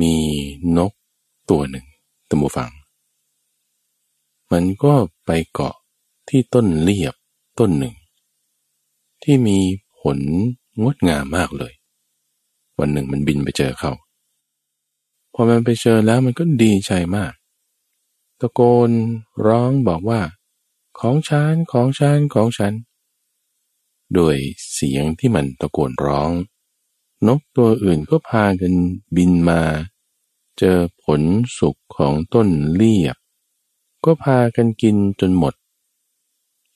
มีนกตัวหนึ่งตัมบูฟัง มันก็ไปเกาะที่ต้นเลียบต้นหนึ่ง ที่มีผลงดงามมากเลย วันหนึ่งมันบินไปเจอเขาพอมันไปเจอแล้วมันก็ดีใจมาก ตะโกนร้องบอกว่า ของฉันของฉันของฉันโดยเสียงที่มันตะโกนร้อง นกตัวอื่นก็พากันบินมา เจอผลสุกของต้นเลียบ ก็พากันกินจนหมด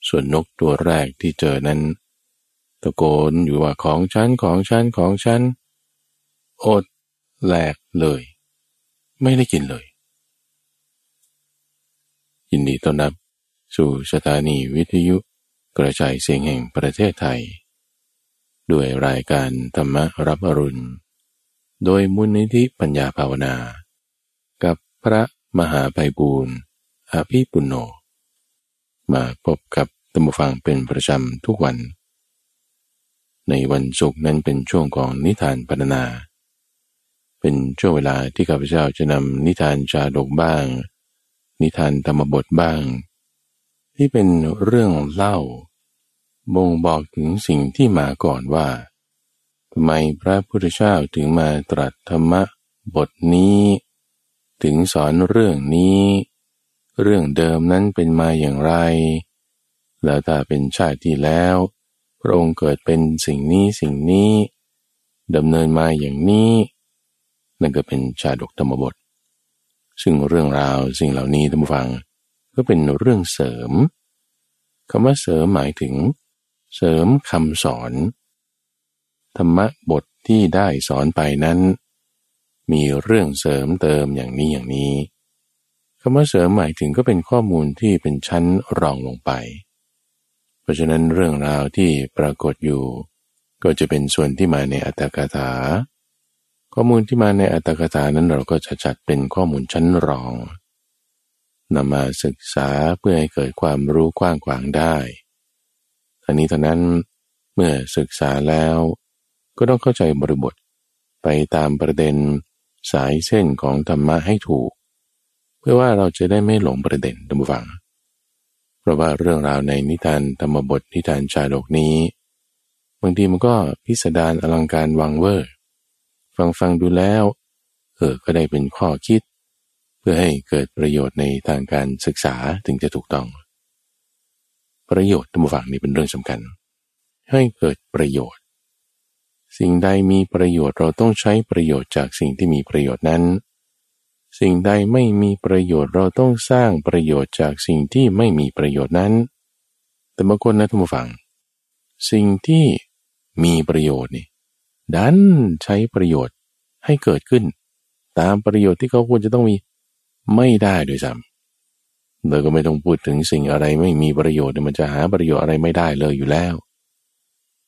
ส่วนนกตัวแรกที่เจอนั้น ตะโกนอยู่ว่าของฉันของฉันของฉันอดแหลกเลย ไม่ได้กินเลย ยินดีต้อนรับ สู่สถานีวิทยุกระจายเสียงแห่งประเทศไทย ด้วยรายการธรรมรับอรุณ โดยมูลนิธิปัญญาภาวนา กับพระมหาไพบูรณ์อาภีปุโญมาพบกับตัมฟังเป็นประจำทุกวัน ในวันศุกร์นั้นเป็นช่วงของนิทานปรรณนา เป็นช่วงเวลาที่ข้าพเจ้าจะนำนิทานชาดกบ้าง นิทานธรรมบทบ้าง ที่เป็นเรื่องเล่า บ่งบอกถึงสิ่งที่มาก่อนว่าทำไมพระพุทธเจ้าถึงมาตรัสธรรมบทนี้ ถึงสอนเรื่องนี้ เรื่องเดิมนั้นเป็นมาอย่างไร แล้วถ้าเป็นชาติที่แล้ว พระองค์เกิดเป็นสิ่งนี้สิ่งนี้ดำเนินมาอย่างนี้ นั่นก็เป็นชาดกธรรมบท ซึ่งเรื่องราวสิ่งเหล่านี้ท่านฟัง ก็เป็นเรื่องเสริมคำว่าเสริมหมายถึง เสริมคำสอน ธรรมบทที่ได้สอนไปนั้น มีเรื่องเสริมเติมอย่างนี้อย่างนี้คำว่าเสริมหมายถึงก็เป็นข้อมูลที่เป็นชั้นรองลงไป เพราะฉะนั้นเรื่องราวที่ปรากฏอยู่ ก็จะเป็นส่วนที่มาในอัตถกถา ข้อมูลที่มาในอัตถกถานั้นเราก็จะจัดเป็นข้อมูลชั้นรองนำมาศึกษาเพื่อให้เกิดความรู้กว้างขวางได้ อันนี้เท่านั้นเมื่อศึกษาแล้วก็ต้องเข้าใจบริบทไปตามประเด็นสายเส้นของธรรมะให้ถูก เพื่อว่าเราจะได้ไม่หลงประเด็นดัมฟัง เพราะว่าเรื่องราวในนิทานธรรมบทนิทานชาดกนี้ บางทีมันก็พิสดารอลังการวังเวอร์ ฟังฟังดูแล้ว เออก็ได้เป็นข้อคิด เพื่อให้เกิดประโยชน์ในทางการศึกษาถึงจะถูกต้อง ประโยชน์ตัมฝังนี่เป็นเรื่องสำคัญ ให้เกิดประโยชน์ สิ่งใดมีประโยชน์เราต้องใช้ประโยชน์จากสิ่งที่มีประโยชน์นั้น สิ่งใดไม่มีประโยชน์เราต้องสร้างประโยชน์จากสิ่งที่ไม่มีประโยชน์นั้น แต่บางคนนะทุกฝัง สิ่งที่มีประโยชน์นี่ดันใช้ประโยชน์ให้เกิดขึ้น ตามประโยชน์ที่เขาควรจะต้องมีไม่ได้โดยซ้ำ เลยก็ไม่ต้องพูดถึงสิ่งอะไรไม่มีประโยชน์มันจะหาประโยชน์อะไรไม่ได้เลยอยู่แล้ว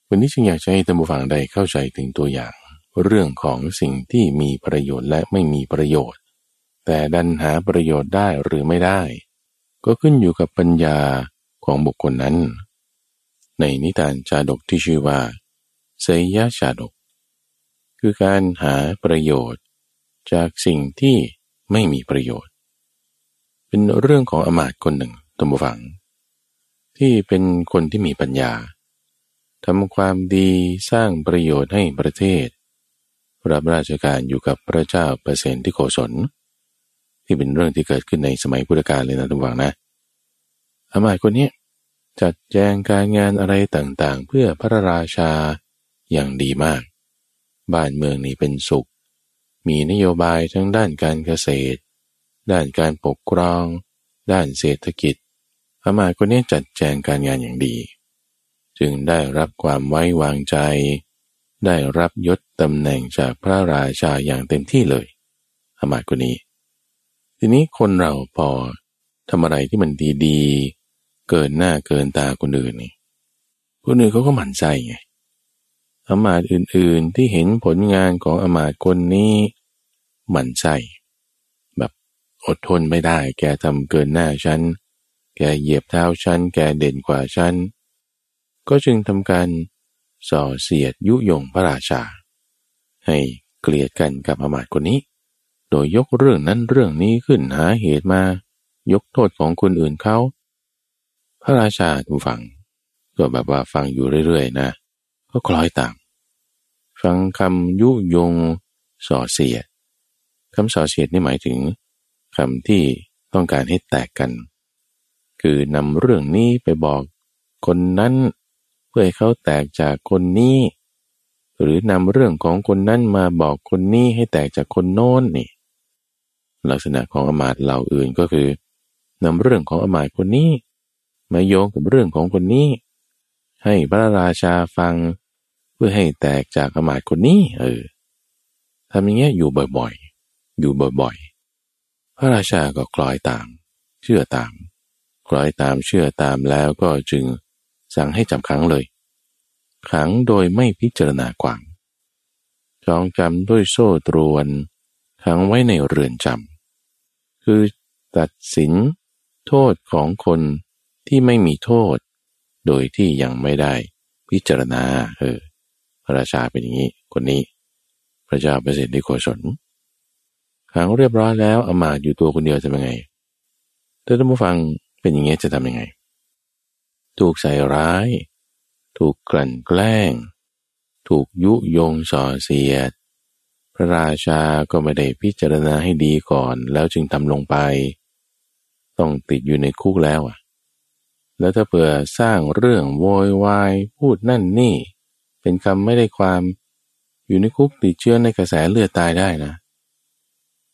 วันนี้จึงอยากจะให้ท่านผู้ฟังได้เข้าใจถึงตัวอย่าง เรื่องของสิ่งที่มีประโยชน์และไม่มีประโยชน์ แต่ดันหาประโยชน์ได้หรือไม่ได้ ก็ขึ้นอยู่กับปัญญาของบุคคลนั้น ในนิทานชาดกที่ชื่อว่าเซยยะชาดก คือการหาประโยชน์ จากสิ่งที่ไม่มีประโยชน์ เป็นเรื่องของอมาตย์คนหนึ่งตัมฟัง ที่เป็นคนที่มีปัญญาทำความดีสร้างประโยชน์ให้ประเทศ รับราชการอยู่กับพระเจ้าเปรเซนที่โกศล ที่เป็นเรื่องที่เกิดขึ้นในสมัยพุทธกาลเลยนะทุกฝังนะอมาตย์คนนี้จัดแจงการงานอะไรต่างๆ เพื่อพระราชาอย่างดีมาก บ้านเมืองนี้เป็นสุข มีนโยบายทั้งด้านการเกษตร ด้านการปกครอง ด้านเศรษฐกิจอามาคนนี้จัดแจงการงานอย่างดี จึงได้รับความไว้วางใจ ได้รับยศตำแหน่งจากพระราชาอย่างเต็มที่เลยอามาคนนี้ ทีนี้คนเราพอทำอะไรที่มันดีๆ เกินหน้าเกินตาคนอื่นนี่คนอื่นเขาก็หมั่นใจไงอมาตอื่นๆที่เห็นผลงานของอมาตคนนี้หมั่นไส้แบบ อดทนไม่ได้ แกทำเกินหน้าฉัน แกเหยียบเท้าฉัน แกเด่นกว่าฉัน ก็จึงทำการส่อเสียดยุยงพระราชา ให้เกลียดกันกับอมาตคนนี้ โดยยกเรื่องนั้นเรื่องนี้ขึ้นหาเหตุมา ยกโทษของคนอื่นเขา พระราชาดูฟัง ก็แบบว่าฟังอยู่เรื่อยๆนะ ก็คล้อยตาม ฟังคำยุยงส่อเสียดคำส่อเสียดนี่หมายถึง คำที่ต้องการให้แตกกัน คือนำเรื่องนี้ไปบอกคนนั้น เพื่อให้เขาแตกจากคนนี้ หรือนำเรื่องของคนนั้นมาบอกคนนี้ให้แตกจากคนโน้นนี่ ลักษณะของอมาตเหล่าอื่นก็คือนำเรื่องของอมาตคนนี้มาโยงกับเรื่องของคนนี้ ให้พระราชาฟัง เพื่อให้แตกจากอมาตคนนี้ เออทำอย่างเงี้ยอยู่บ่อยๆ อยู่บ่อยๆ พระราชาก็คล้อยตาม เชื่อตามคล้อยตามเชื่อตามแล้วก็จึงสั่งให้จับขังเลย ขังโดยไม่พิจารณาความจองจำด้วยโซ่ตรวนขังไว้ในเรือนจำคือตัดสินโทษของคนที่ไม่มีโทษ โดยที่ยังไม่ได้พิจารณาเออพระราชาเป็นอย่างนี้คนนี้ พระเจ้าประสิทธิโกศล ขังเรียบร้อยแล้วอมาตอยู่ตัวคนเดียวจะเป็นไงถ้าท่านผู้ฟังเป็นอย่างนี้จะทำยังไง ถูกใส่ร้าย ถูกกลั่นแกล้ง ถูกยุยงส่อเสียด พระราชาก็ไม่ได้พิจารณาให้ดีก่อนแล้วจึงทำลงไป ต้องติดอยู่ในคุกแล้วอะ แล้วถ้าเผื่อสร้างเรื่องโวยวายพูดนั่นนี่ เป็นคำไม่ได้ความ อยู่ในคุกติดเชื้อในกระแสเลือดตายได้นะ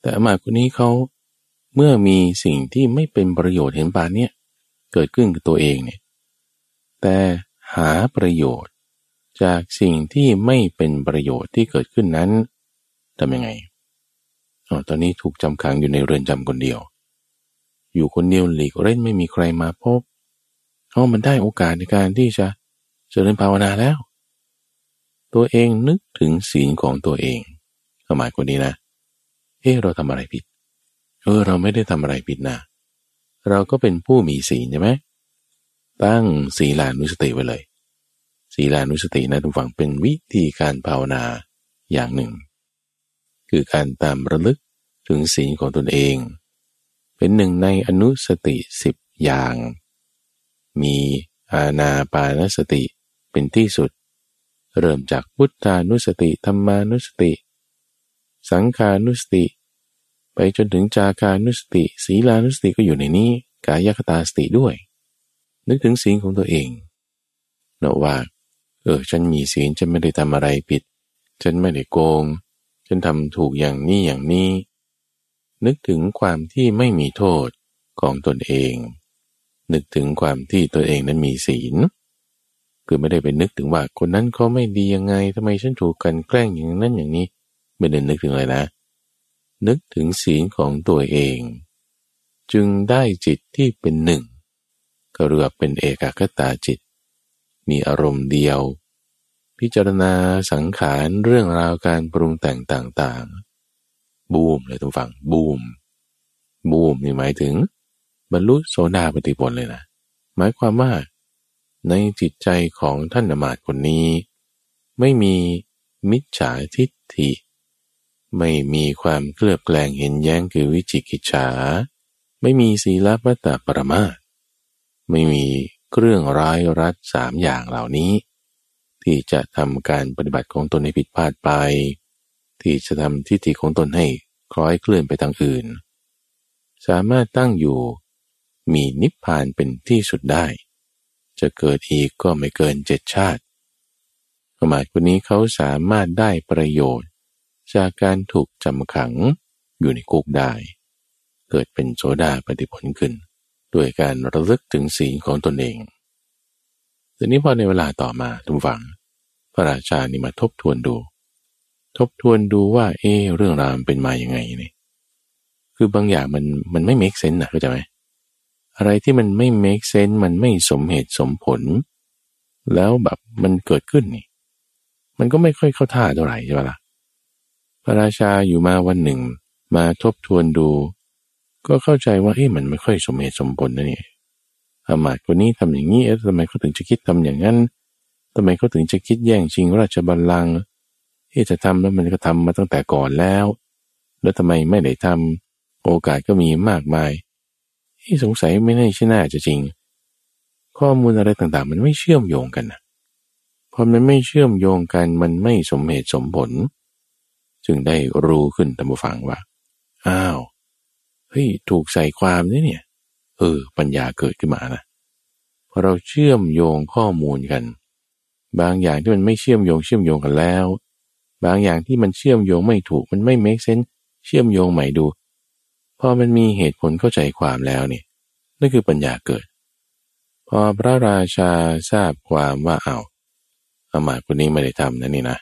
แต่อมาคนนี้เขาเมื่อมีสิ่งที่ไม่เป็นประโยชน์เห็นป่านเนี่ยเกิดขึ้นกับตัวเองเนี่ยแต่หาประโยชน์จากสิ่งที่ไม่เป็นประโยชน์ที่เกิดขึ้นนั้นทำยังไงอ๋อตอนนี้ถูกจำขังอยู่ในเรือนจำคนเดียว อยู่คนเดียวหลีกเล่นไม่มีใครมาพบอ๋อมันได้โอกาสในการที่จะเจริญภาวนาแล้ว ตัวเองนึกถึงศีลของตัวเองหมายคนนี้นะ เออเราทำอะไรผิด เออเราไม่ได้ทำอะไรผิดนะเราก็เป็นผู้มีศีลใช่ไหมตั้งศีลานุสติไว้เลย ศีลานุสตินะทุกฝั่งเป็นวิธีการภาวนาอย่างหนึ่ง คือการตามระลึกถึงศีลของตนเอง เป็นหนึ่งในอนุสติสิบอย่าง มีอาณาปานสติเป็นที่สุด เริ่มจากพุทธานุสติธรรมานุสติ สังขานุสติ ไปจนถึงจาคานุสติ ศีลานุสติก็อยู่ในนี้ กายคตาสติด้วย นึกถึงศีลของตัวเองเนาะว่า เออ ฉันมีศีลฉันไม่ได้ทำอะไรผิด ฉันไม่ได้โกง ฉันทำถูกอย่างนี้อย่างนี้ นึกถึงความที่ไม่มีโทษของตนเอง นึกถึงความที่ตัวเองนั้นมีศีล คือไม่ได้ไปนึกถึงว่าคนนั้นเขาไม่ดียังไงทำไมฉันถูกกันแกล้งอย่างนั้นอย่างนี้ ไม่ได้นึกถึงเลยนะ นึกถึงศีลของตัวเอง จึงได้จิตที่เป็นหนึ่งก็เรียกเป็นเอกคตาจิต มีอารมณ์เดียว พิจารณาสังขารเรื่องราวการปรุงแต่งต่างๆ บูมเลยทุกฝั่งบูม บูมนี่หมายถึง บรรลุโสดาปฏิผลเลยนะ หมายความว่า ในจิตใจของท่านอมาตคนนี้ ไม่มีมิจฉาทิฏฐิ ไม่มีความเคลือบแกลงเห็นแย้งคือวิจิกิจฉา ไม่มีศีลปัตตปรมาไม่มีเครื่องร้ายรัดสามอย่างเหล่านี้ ที่จะทำการปฏิบัติของตนให้ผิดพลาดไป ที่จะทำทิฏฐิของตนให้คล้อยเคลื่อนไปทางอื่น สามารถตั้งอยู่มีนิพพานเป็นที่สุดได้ จะเกิดอีกก็ไม่เกินเจ็ดชาติหมายคนนี้เขาสามารถได้ประโยชน์ จากการถูกจำขังอยู่ในคุกได้ เกิดเป็นโสดาปฏิผลขึ้น ด้วยการระลึกถึงสีของตนเองทีนี้พอในเวลาต่อมาทุกฝัง พระราชานี่มาทบทวนดู ทบทวนดูว่า เออเรื่องราวเป็นมาอย่างไงนี่คือบางอย่างมันมันไม่เมคเซนต์นะเข้าใจไหมอะไรที่มันไม่เมคเซนต์มันไม่สมเหตุสมผล แล้วแบบมันเกิดขึ้นนี่ มันก็ไม่ค่อยเข้าท่าเท่าไหร่ใช่ไหมล่ะ พระราชาอยู่มาวันหนึ่ง มาทบทวนดู ก็เข้าใจว่าเอ๊ะมันไม่ค่อยสมเหตุสมผลนะเนี่ยอามาตคนนี้ทำอย่างนี้เอ๊ะทำไมเขาถึงจะคิดทำอย่างนั้นทำไมเขาถึงจะคิดแย่งชิงราชบัลลังก์เอ๊ะจะทำแล้วมันก็ทำมาตั้งแต่ก่อนแล้ว แล้วทำไมไม่ได้ทำโอกาสก็มีมากมายที่สงสัยไม่น่ใช่น่าจะจริง ข้อมูลอะไรต่างๆ มันไม่เชื่อมโยงกันนะพอมันไม่เชื่อมโยงกันมันไม่สมเหตุสมผล จึงได้รู้ขึ้นตามฟังว่า อ้าว เฮ้ย ถูกใส่ความนี่เนี่ย เออ ปัญญาเกิดขึ้นมานะ พอเราเชื่อมโยงข้อมูลกัน บางอย่างที่มันไม่เชื่อมโยงเชื่อมโยงกันแล้ว บางอย่างที่มันเชื่อมโยงไม่ถูก มันไม่เมคเซนเชื่อมโยงใหม่ดู พอมันมีเหตุผลเข้าใจความแล้วเนี่ย นั่นคือปัญญาเกิด พอพระราชาทราบความว่าเอาอามาตคนนี้ไม่ได้ทำนั่นนี่นะ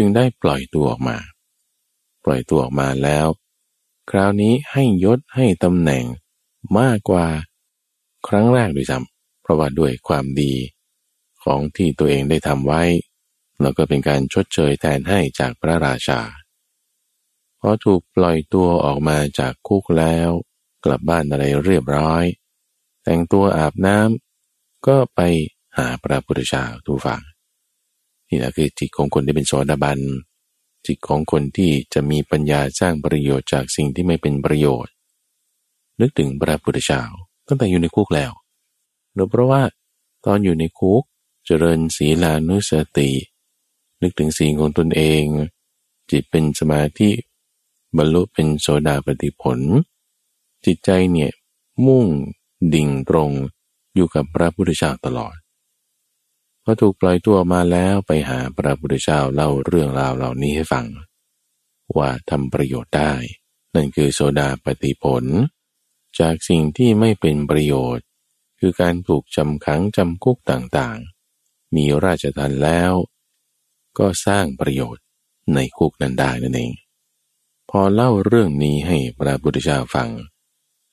จึงได้ปล่อยตัวออกมา ปล่อยตัวออกมาแล้ว คราวนี้ให้ยศให้ตำแหน่งมากกว่าครั้งแรกด้วยซ้ำเพราะว่าด้วยความดีของที่ตัวเองได้ทำไว้ แล้วก็เป็นการชดเชยแทนให้จากพระราชาพอถูกปล่อยตัวออกมาจากคุกแล้ว กลับบ้านอะไรเรียบร้อย แต่งตัวอาบน้ำก็ไปหาพระพุทธเจ้าทูฟัง นี่แหละคือจิตของคนที่เป็นโสดาบัน จิตของคนที่จะมีปัญญาสร้างประโยชน์จากสิ่งที่ไม่เป็นประโยชน์ นึกถึงพระพุทธเจ้าตั้งแต่อยู่ในคุกแล้วหรืองเพราะว่าตอนอยู่ในคุกเจริญศีลานุสติ นึกถึงสิ่งของตนเอง จิตเป็นสมาธิบรรลุเป็นโสดาปฏิผล จิตใจเนี่ยมุ่งดิ่งตรงอยู่กับพระพุทธเจ้าตลอด พอถูกปล่อยตัวมาแล้วไปหาพระพุทธเจ้าเล่าเรื่องราวเหล่านี้ให้ฟัง ว่าทำประโยชน์ได้ นั่นคือโสดาปฏิผล จากสิ่งที่ไม่เป็นประโยชน์ คือการถูกจำขังจำคุกต่างๆ มีราชทันแล้ว ก็สร้างประโยชน์ในคุกนั้นได้นั่นเอง พอเล่าเรื่องนี้ให้พระพุทธเจ้าฟัง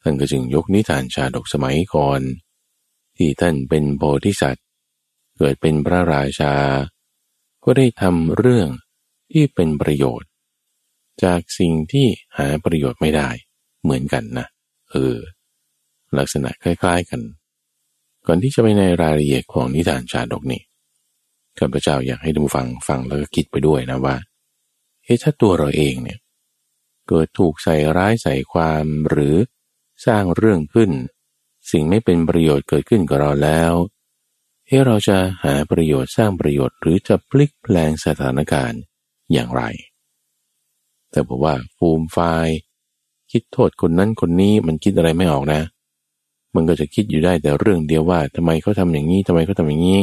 ท่านก็จึงยกนิทานชาดกสมัยก่อน ที่ท่านเป็นโพธิสัตว์ เกิดเป็นพระราชา ก็ได้ทำเรื่องที่เป็นประโยชน์ จากสิ่งที่หาประโยชน์ไม่ได้เหมือนกันนะ เออ ลักษณะคล้าย ๆกัน ก่อนที่จะไปในรายละเอียดของนิทานชาดกนี้ข้าพเจ้าอยากให้ดูฟังฟังแล้วก็คิดไปด้วยนะว่าเฮ้ถ้าตัวเราเองเนี่ย เกิดถูกใส่ร้ายใส่ความหรือสร้างเรื่องขึ้น สิ่งไม่เป็นประโยชน์เกิดขึ้นกับเราแล้ว เฮ้เราจะหาประโยชน์สร้างประโยชน์หรือจะพลิกแปลงสถานการณ์อย่างไร แต่บอกว่าฟูมไฟคิดโทษคนนั้นคนนี้มันคิดอะไรไม่ออกนะ มันก็จะคิดอยู่ได้แต่เรื่องเดียวว่าทำไมเขาทำอย่างนี้ทำไมเขาทำอย่างนี้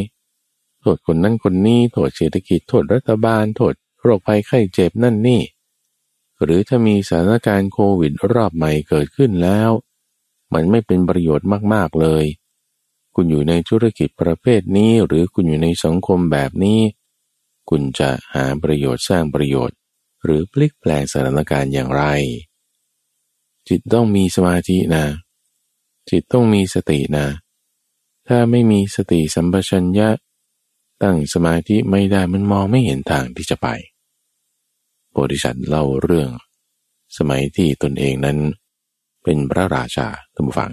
โทษคนนั้นคนนี้ โทษเศรษฐกิจโทษรัฐบาล โทษโรคภัยไข้เจ็บนั่นนี่ หรือถ้ามีสถานการณ์โควิดรอบใหม่เกิดขึ้นแล้ว มันไม่เป็นประโยชน์มากๆเลย คุณอยู่ในธุรกิจประเภทนี้ หรือคุณอยู่ในสังคมแบบนี้ คุณจะหาประโยชน์สร้างประโยชน์ หรือพลิกแปลงสถานการณ์อย่างไร จิตต้องมีสมาธินะ จิตต้องมีสตินะ ถ้าไม่มีสติสัมปชัญญะ ตั้งสมาธิไม่ได้มันมองไม่เห็นทางที่จะไปโพธิสัตว์เล่าเรื่อง สมัยที่ตนเองนั้น เป็นพระราชาท่านฟัง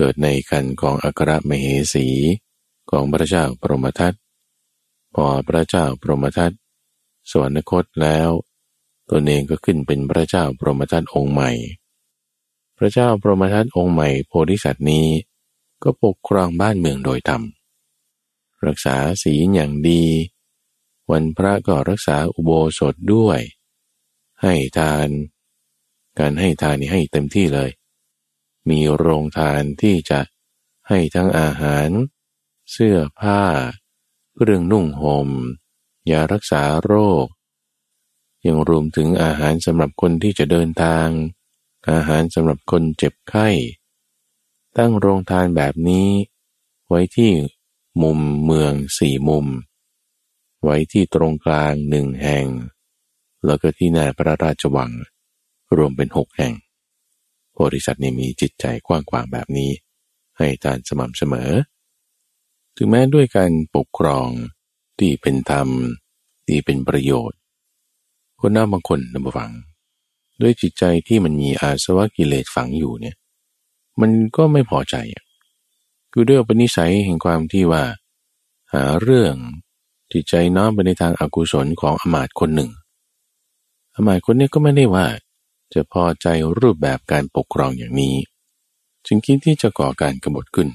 เกิดในคันของอัครมเหสีของพระเจ้าปรมทัตพอพระเจ้าปรมทัตสวรรคตแล้วตนเองก็ขึ้นเป็นพระเจ้าปรมทัตองค์ใหม่ พระเจ้าปรมทัตองค์ใหม่โพธิสัตว์นี้ ก็ปกครองบ้านเมืองโดยธรรม รักษาศีลอย่างดี วันพระก็รักษาอุโบสถด้วย ให้ทาน การให้ทานนี่ให้เต็มที่เลย มีโรงทานที่จะให้ทั้งอาหาร เสื้อผ้า เครื่องนุ่งหม่มยารักษาโรค ยังรวมถึงอาหารสำหรับคนที่จะเดินทาง อาหารสำหรับคนเจ็บไข้ ตั้งโรงทานแบบนี้ ไว้ที่มุมเมืองสี่มุม ไว้ที่ตรงกลางหนึ่งแห่ง แล้วก็ที่หน้าพระราชวัง รวมเป็นหกแห่ง โพธิสัตว์นี่มีจิตใจกว้างขวางแบบนี้ ให้ทานสม่ำเสมอ ถึงแม้ด้วยการปกครองที่เป็นธรรมที่เป็นประโยชน์ คนหน้าบางคนนำฟัง ด้วยจิตใจที่มันมีอาสวะกิเลสฝังอยู่เนี่ย มันก็ไม่พอใจ คือด้วยปณิสัยแห่งความที่ว่า หาเรื่องจิตใจน้อมไปในทางอากุศลของอมาตคนหนึ่งอมาตคนนี้ก็ไม่ได้ว่า จะพอใจรูปแบบการปกครองอย่างนี้ จึงคิดที่จะก่อการกรบฏขึ้น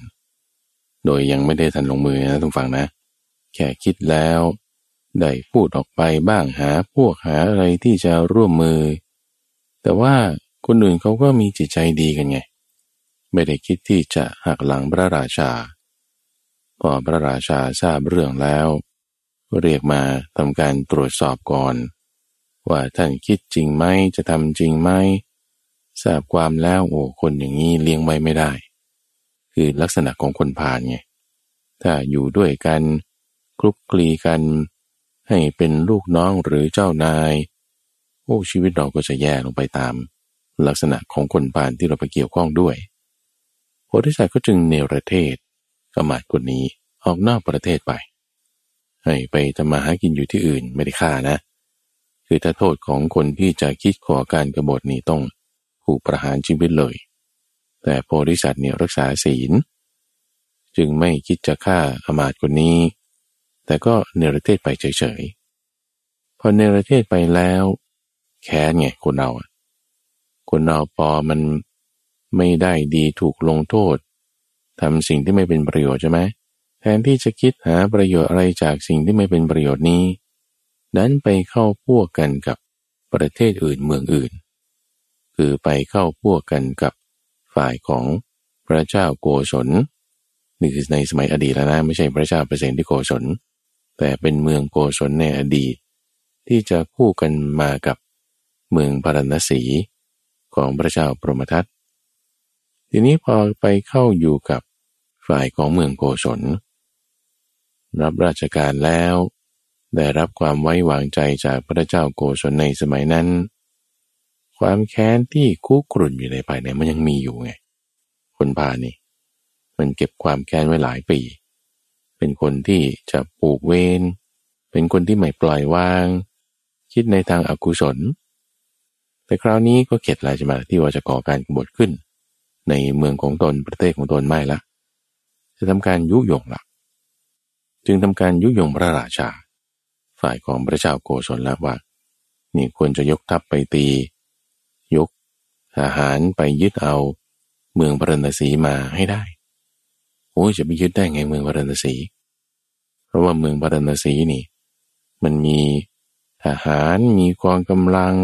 โดยยังไม่ได้ทันลงมือนะทุกฝั่งนะ แค่คิดแล้ว ได้พูดออกไปบ้างหาพวกหาอะไรที่จะร่วมมือ แต่ว่าคนอื่นเขาก็มีจิตใจดีกันไง ไม่ได้คิดที่จะหักหลังพระราชา พอพระราชาทราบเรื่องแล้ว เรียกมาทำการตรวจสอบก่อน ว่าท่านคิดจริงไหมจะทำจริงไหมทราบความแล้วโอ้คนอย่างนี้เลี้ยงไว้ไม่ได้ คือลักษณะของคนพาลไงถ้าอยู่ด้วยกันคลุกคลีกัน ให้เป็นลูกน้องหรือเจ้านาย โอ้ชีวิตเราก็จะแย่ลงไปตาม ลักษณะของคนพาลที่เราไปเกี่ยวข้องด้วยโพธิสัตว์ก็จึงเนรเทศกมาดคนนี้ออกนอกประเทศไป ให้ไปทำมาหากินอยู่ที่อื่นไม่ได้ฆ่านะ คือถ้าโทษของคนที่จะคิดขอการกรบฏนี้ต้องถูกประหารชีวิตเลย แต่โพธิสัตว์เนี่ยรักษาศีล จึงไม่คิดจะฆ่าอมาตย์คนนี้ แต่ก็เนรเทศไปเฉยๆ พอเนรเทศไปแล้ว แค้นไงคนเรา คนเราพอมันไม่ได้ดีถูกลงโทษทำสิ่งที่ไม่เป็นประโยชน์ใช่ไหมแทนที่จะคิดหาประโยชน์อะไรจากสิ่งที่ไม่เป็นประโยชน์นี้ ดันไปเข้าพวกกันกับประเทศอื่นเมืองอื่น คือไปเข้าพวกกันกับฝ่ายของพระเจ้าโกศลนี่คือในสมัยอดีตแล้วนะไม่ใช่พระเจ้าเปรตที่โกศลแต่เป็นเมืองโกศลในอดีต ที่จะคู่กันมากับเมืองพารณสีของพระเจ้าปรมทัตทีนี้พอไปเข้าอยู่กับฝ่ายของเมืองโกศลรับราชการแล้ว ได้รับความไว้วางใจจากพระเจ้าโกศลในสมัยนั้น ความแค้นที่คุกรุ่นอยู่ในภายในมันยังมีอยู่ไง คนพานี่ มันเก็บความแค้นไว้หลายปี เป็นคนที่จะปลูกเวรเป็นคนที่ไม่ปล่อยวาง คิดในทางอากุศล แต่คราวนี้ก็เข็ดล้วใช่ไหมที่ว่าจะก่อการกบฏขึ้น ในเมืองของตนประเทศของตนไม่ละ จะทำการยุยงละจึงทำการยุยงพระราชา ฝ่ายของพระเจ้าโกศลแล้วว่า นี่ควรจะยกทัพไปตี ยกทหารไปยึดเอาเมืองพรณสีมาให้ได้ โอ้จะไปยึดได้ไงเมืองพรณสีเพราะว่าเมืองพรณสีนี่ มันมีทหารมีกองกำลัง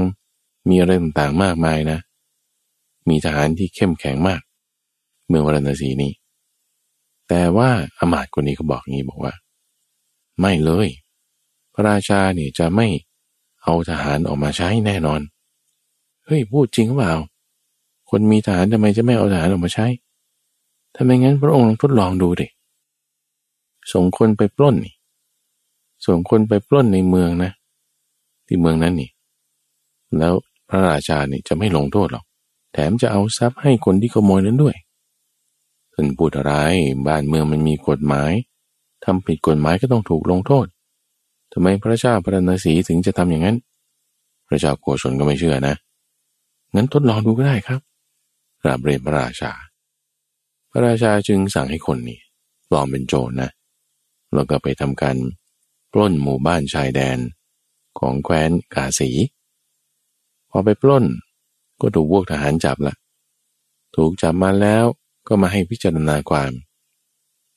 มีอะไรต่างๆมากมายนะ มีทหารที่เข้มแข็งมาก เมืองพรณสีนี่แต่ว่าอมาตย์คนนี้เขาบอกงี้บอกว่า ไม่เลย ราชาเนี่ยจะไม่เอาทหารออกมาใช้แน่นอน เฮ้ยพูดจริงเปล่า คนมีทหารทำไมจะไม่เอาทหารออกมาใช้ถ้าไมงั้นพระองค์ลองทดลองดูดิ ส่งคนไปปล้นนี่ ส่งคนไปปล้นในเมืองนะ ที่เมืองนั้นนี่ แล้วพระราชานี่จะไม่ลงโทษหรอก แถมจะเอาทรัพย์ให้คนที่ขโมยนั้นด้วยท่านพูดอะไร บ้านเมืองมันมีกฎหมาย ทำผิดกฎหมายก็ต้องถูกลงโทษ ทำไมพระเจ้าพระนศีถึงจะทำอย่างนั้น พระเจ้าโกศลก็ไม่เชื่อนะ งั้นทดลองดูก็ได้ครับกราบเรียนพระราชา พระราชาจึงสั่งให้คนนี้ปลอมเป็นโจรนะ แล้วก็ไปทำการปล้นหมู่บ้านชายแดนของแคว้นกาสี พอไปปล้นก็ถูกพวกทหารจับละ ถูกจับมาแล้วก็มาให้พิจารณาความ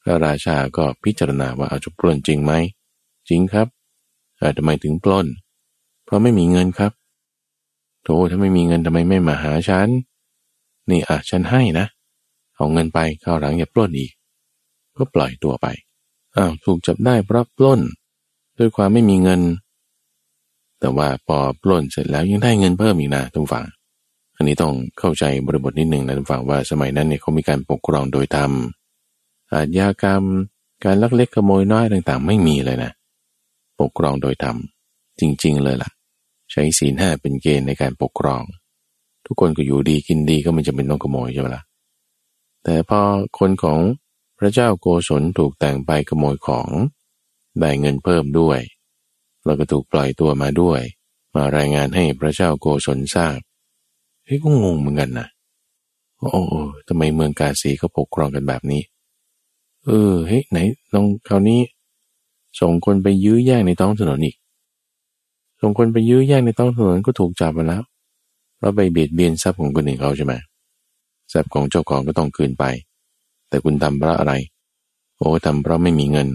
พระราชาก็พิจารณาว่าเอาจะปล้นจริงไหม จริงครับ แต่ทำไมถึงปล้น เพราะไม่มีเงินครับโธ่ถ้าไม่มีเงินทำไมไม่มาหาฉัน นี่อะฉันให้นะเอาเงินไปข้าวหลังอย่าปล้นอีก ก็ปล่อยตัวไป อ้าวถูกจับได้เพราะปล้น ด้วยความไม่มีเงิน แต่ว่าพอปล้นเสร็จแล้วยังได้เงินเพิ่มอีกนะทุกฝั่งอันนี้ต้องเข้าใจบริบทนิดหนึ่งนะทุกฝั่งว่าสมัยนั้นเนี่ยเขามีการปกครองโดยธรรมอาชญากรรม การลักเล็กขโมยน้อยต่างๆ ไม่มีเลยนะ ปกครองโดยธรรมจริง ๆ เลยล่ะ ใช้ศีลห้าเป็นเกณฑ์ในการปกครอง ทุกคนก็อยู่ดีกินดีก็มันจะเป็นต้องขโมยใช่ไหมละ่ะแต่พอคนของพระเจ้าโกศลถูกแต่งไปขโมยของได้เงินเพิ่มด้วย แล้วก็ถูกปล่อยตัวมาด้วย มารายงานให้พระเจ้าโกศลทราบเฮ้ยก็งงเหมือนกันนะโอ้ทำไมเมืองกาสีเขาปกครองกันแบบนี้ เออเฮ้ยไหนลองคราวนี้ ส่งคนไปยื้อแย่งในท้องถนนอีก ส่งคนไปยื้อแย่งในท้องถนนก็ถูกจับมาแล้วเราไปเบียดเบียนทรัพย์ของคนอื่นเขาใช่ไหมทรัพย์ของเจ้าของก็ต้องคืนไป แต่คุณทำเพราะอะไร โอ้ทำเพราะไม่มีเงิน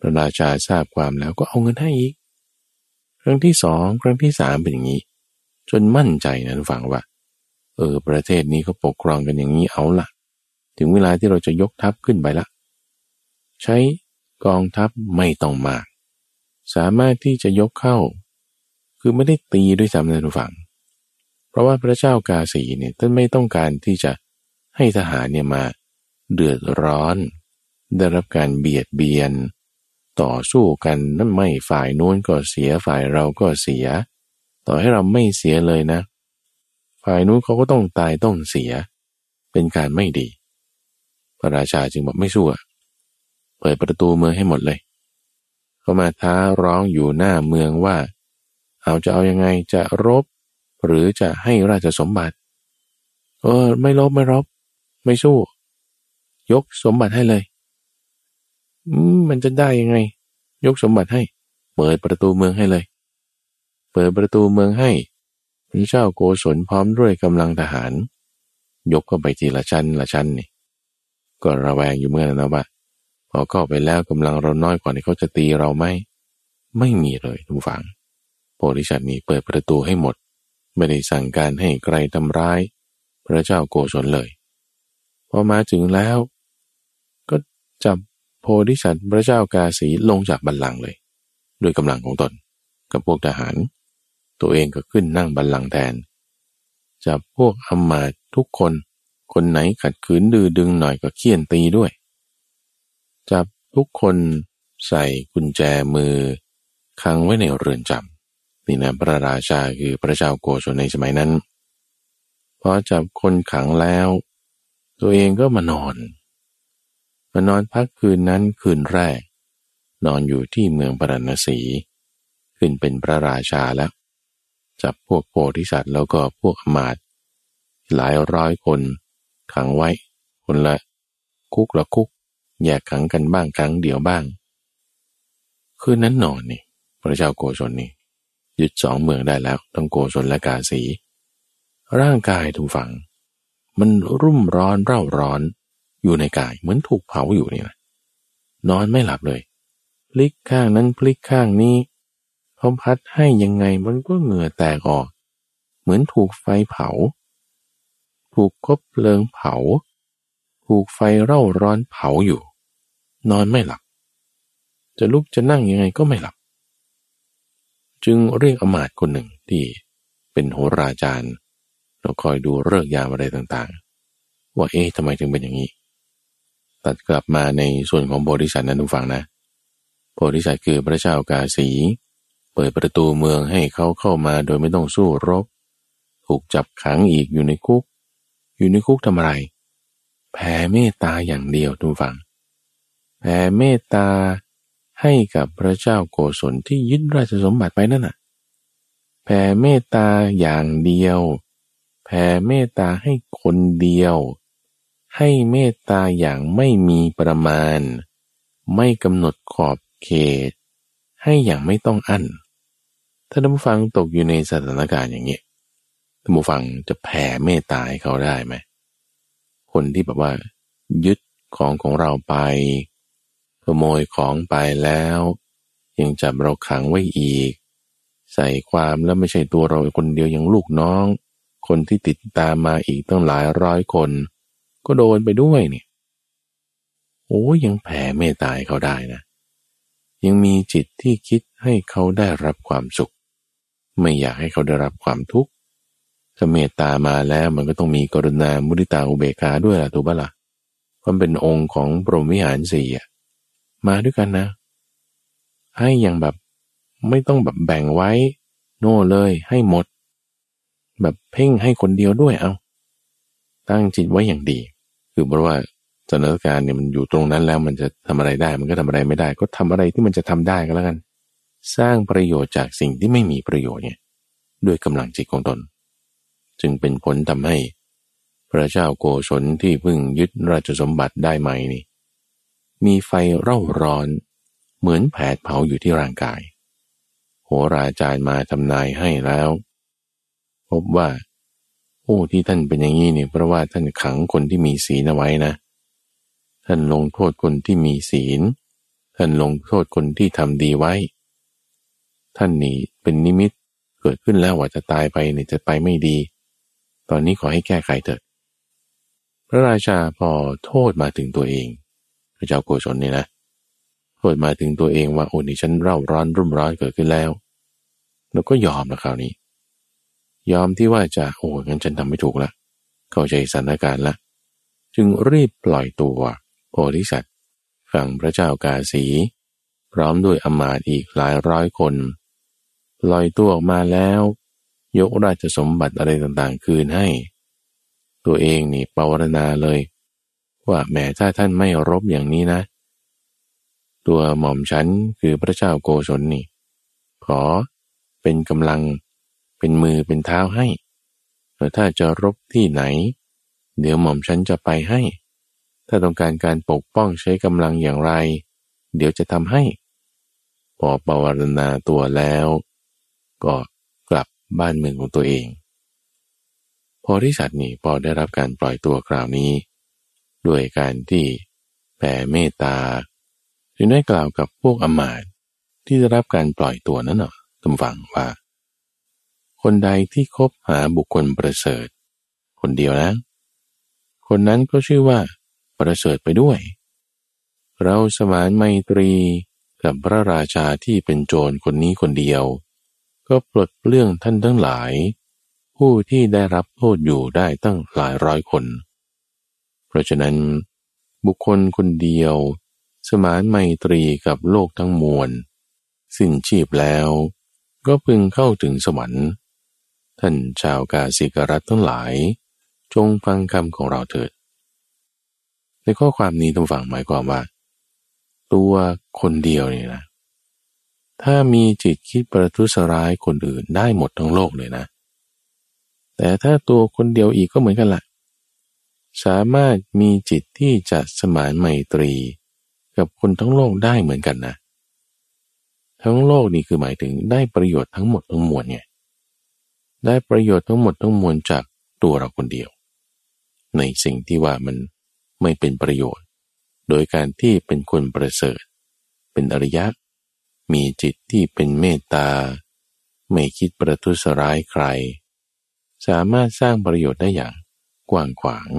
พระราชาทราบความแล้วก็เอาเงินให้อีก ครั้งที่สองครั้งที่สามเป็นอย่างนี้ จนมั่นใจนะทุกฝังว่า เออ ประเทศนี้เขาปกครองกันอย่างนี้เอาละถึงเวลาที่เราจะยกทัพขึ้นไปละ ใช้ กองทัพไม่ต้องมาก สามารถที่จะยกเข้า คือไม่ได้ตีด้วยซ้ำนะทุกฝังเพราะว่าพระเจ้ากาสีเนี่ยท่านไม่ต้องการที่จะให้ทหารเนี่ยมาเดือดร้อน ได้รับการเบียดเบียน ต่อสู้กันนั่นไม่ฝ่ายโน้นก็เสียฝ่ายเราก็เสีย ต่อให้เราไม่เสียเลยนะ ฝ่ายนู้นเขาก็ต้องตายต้องเสีย เป็นการไม่ดี พระราชาจึงบอกไม่สู้ เปิดประตูเมืองให้หมดเลย เขามาท้าร้องอยู่หน้าเมืองว่า เอาจะเอายังไงจะรบ หรือจะให้ราชสมบัติ เออ ไม่ลบไม่รบ ไม่สู้ ยกสมบัติให้เลยมันจะได้ยังไง ยกสมบัติให้ เปิดประตูเมืองให้เลย เปิดประตูเมืองให้พระเจ้าโกศลพร้อมด้วยกำลังทหาร ยกเข้าไปทีละชั้นละชั้นนี่ก็ระแวงอยู่เมื่อนั้นว่า พอเข้าไปแล้วกำลังเราน้อยกว่านี้เขาจะตีเราไหมไม่มีเลยทุกฝัง โพธิชัดนี้เปิดประตูให้หมด ไม่ได้สั่งการให้ใครทำร้าย พระเจ้าโกศลเลย พอมาถึงแล้ว ก็จับโพธิสัตว์พระเจ้ากาสีลงจากบัลลังก์เลย ด้วยกำลังของตนกับพวกทหาร ตัวเองก็ขึ้นนั่งบัลลังก์แทน จับพวกอมาตทุกคน คนไหนขัดขืนดื้อดึงหน่อยก็เคี่ยนตีด้วย จับทุกคนใส่กุญแจมือขังไว้ในเรือนจำนี่นะพระราชาคือพระเจ้าโกศลในสมัยนั้นพอจับคนขังแล้ว ตัวเองก็มานอน มานอนพักคืนนั้นคืนแรก นอนอยู่ที่เมืองปรณสี ขึ้นเป็นพระราชาแล้ว จับพวกโพธิสัตว์แล้วก็พวกอมาตหลายร้อยคนขังไว้ คนละคุกละคุก แยกขังกันบ้างครั้งเดียวบ้าง คืนนั้นนอนนี่พระเจ้าโกศลนี่ยึดสองเมืองได้แล้วทั้งโกศลและกาสี ร่างกายทุกฝัง มันรุ่มร้อนเร่าร้อนอยู่ในกายเหมือนถูกเผาอยู่นี่นะนอนไม่หลับเลยพลิกข้างนั้นพลิกข้างนี้พอพัดให้ยังไงมันก็เหงื่อแตกออก เหมือนถูกไฟเผา ถูกคบเพลิงเผา ถูกไฟเร่าร้อนเผาอยู่ นอนไม่หลับ จะลุกจะนั่งยังไงก็ไม่หลับ จึงเรียกอมาตย์คนหนึ่งที่เป็นโหราจารย์เราคอยดูเลิกยามอะไรต่างๆ ว่าเอ๊ะทำไมถึงเป็นอย่างนี้ ตัดกลับมาในส่วนของโพธิสัตว์นั้นทุกฝั่งนะโพธิสัตว์คือพระเจ้ากาสี เปิดประตูเมืองให้เขาเข้ามาโดยไม่ต้องสู้รบ ถูกจับขังอีกอยู่ในคุก อยู่ในคุกทำอะไร แผ่เมตตาอย่างเดียวทุกฝั่ง แผ่เมตตาให้กับพระเจ้าโกศลที่ยึดราชสมบัติไปนั่นน่ะ แผ่เมตตาอย่างเดียว แผ่เมตตาให้คนเดียว ให้เมตตาอย่างไม่มีประมาณ ไม่กำหนดขอบเขต ให้อย่างไม่ต้องอั้น ถ้าท่านผู้ฟังตกอยู่ในสถานการณ์อย่างนี้ท่านผู้ฟังจะแผ่เมตตาให้เขาได้ไหม คนที่แบบว่า ยึดของของเราไป ขโมยของไปแล้ว ยังจับเราขังไว้อีก ใส่ความแล้วไม่ใช่ตัวเราคนเดียวยังลูกน้อง คนที่ติดตามมาอีกตั้งหลายร้อยคน ก็โดนไปด้วยเนี่ยโอ้ยังแผ่เมตตาเขาได้นะ ยังมีจิตที่คิดให้เขาได้รับความสุข ไม่อยากให้เขาได้รับความทุกข์ถ้าเมตตามาแล้วมันก็ต้องมีกรุณามุทิตาอุเบกขาด้วยล่ะถูกปะละ่ะมันเป็นองค์ของพรหมวิหารสี่อะ มาด้วยกันนะ ให้อย่างแบบไม่ต้องแบบแบ่งไว้ โน่เลยให้หมด แบบเพ่งให้คนเดียวด้วยเอา ตั้งจิตไว้อย่างดี คือเพราะว่าสถานการณ์เนี่ยมันอยู่ตรงนั้นแล้วมันจะทำอะไรได้ มันก็ทำอะไรไม่ได้ ก็ทำอะไรที่มันจะทำได้ก็แล้วกัน สร้างประโยชน์จากสิ่งที่ไม่มีประโยชน์เนี่ยด้วยกำลังจิตของตน จึงเป็นผลทำให้ พระเจ้าโกศลที่เพึ่งยึดราชสมบัติได้ไหม่นี่ มีไฟเร่าร้อน เหมือนแผดเผาอยู่ที่ร่างกาย โหราจารย์มาทำนายให้แล้ว พบว่าอ้ที่ท่านเป็นอย่างนี้เนี่ยเพราะว่าท่านขังคนที่มีศีลเอาไว้นะ ท่านลงโทษคนที่มีศีล ท่านลงโทษคนที่ทำดีไว้ ท่านนี่เป็นนิมิตเกิดขึ้นแล้วว่าจะตายไปเนี่ยจะไปไม่ดี ตอนนี้ขอให้แก้ไขเถิด พระราชาพอโทษมาถึงตัวเอง พระเจ้าโกศลนี่นะโทษมาถึงตัวเองว่าโอ้นี่ฉันเร่าร้อนรุ่มร้อนเกิดขึ้นแล้วแล้วก็ยอมนะคราวนี้ ยอมที่ว่าจะโอ้งั้นฉันทำไม่ถูกละเข้าใจสถานการณ์ละจึงรีบปล่อยตัวโพธิสัตว์ฝั่งพระเจ้ากาสี พร้อมด้วยอมาตอีกหลายร้อยคนลอยตัวออกมาแล้ว ยกราชสมบัติอะไรต่างๆ คืนให้ ตัวเองนี่ปวารณาเลย ว่าแม้ถ้าท่านไม่รบอย่างนี้นะ ตัวหม่อมฉันคือพระเจ้าโกศลนี่ ขอเป็นกำลังเป็นมือเป็นเท้าให้แล้วถ้าจะรบที่ไหน เดี๋ยวหม่อมฉันจะไปให้ ถ้าต้องการการปกป้องใช้กำลังอย่างไร เดี๋ยวจะทำให้ พอปวารณาตัวแล้ว ก็กลับบ้านเมืองของตัวเอง พอที่สัตนี่พอได้รับการปล่อยตัวคราวนี้ ด้วยการที่แผ่เมตตาจึงได้กล่าวกับพวกอมาตที่ได้รับการปล่อยตัวนั้นเนาะตำฝังว่า คนใดที่คบหาบุคคลประเสริฐ คนเดียวนะ คนนั้นก็ชื่อว่า ประเสริฐไปด้วย เราสมานไมตรีกับพระราชาที่เป็นโจรคนนี้คนเดียว ก็ปลดเปลื้องท่านทั้งหลาย ผู้ที่ได้รับโทษอยู่ได้ตั้งหลายร้อยคน เพราะฉะนั้น บุคคลคนเดียว สมานไมตรีกับโลกทั้งมวล สิ้นชีพแล้ว ก็พึงเข้าถึงสวรรค์ท่านชาวกาสิกรัตทั้งหลาย จงฟังคำของเราเถิด ในข้อความนี้ต้องฟังหมายความว่า ตัวคนเดียวนี่นะ ถ้ามีจิตคิดประทุษร้ายคนอื่นได้หมดทั้งโลกเลยนะ แต่ถ้าตัวคนเดียวอีกก็เหมือนกันละ่ะ สามารถมีจิตที่จะสมานไมตรี กับคนทั้งโลกได้เหมือนกันนะ ทั้งโลกนี่คือหมายถึงได้ประโยชน์ทั้งหมดทั้งมวลไงได้ประโยชน์ทั้งหมดทั้งมวลจากตัวเราคนเดียว ในสิ่งที่ว่ามันไม่เป็นประโยชน์ โดยการที่เป็นคนประเสริฐ เป็นอริยะ มีจิตที่เป็นเมตตา ไม่คิดประทุษร้ายใคร สามารถสร้างประโยชน์ได้อย่างกว้างขวาง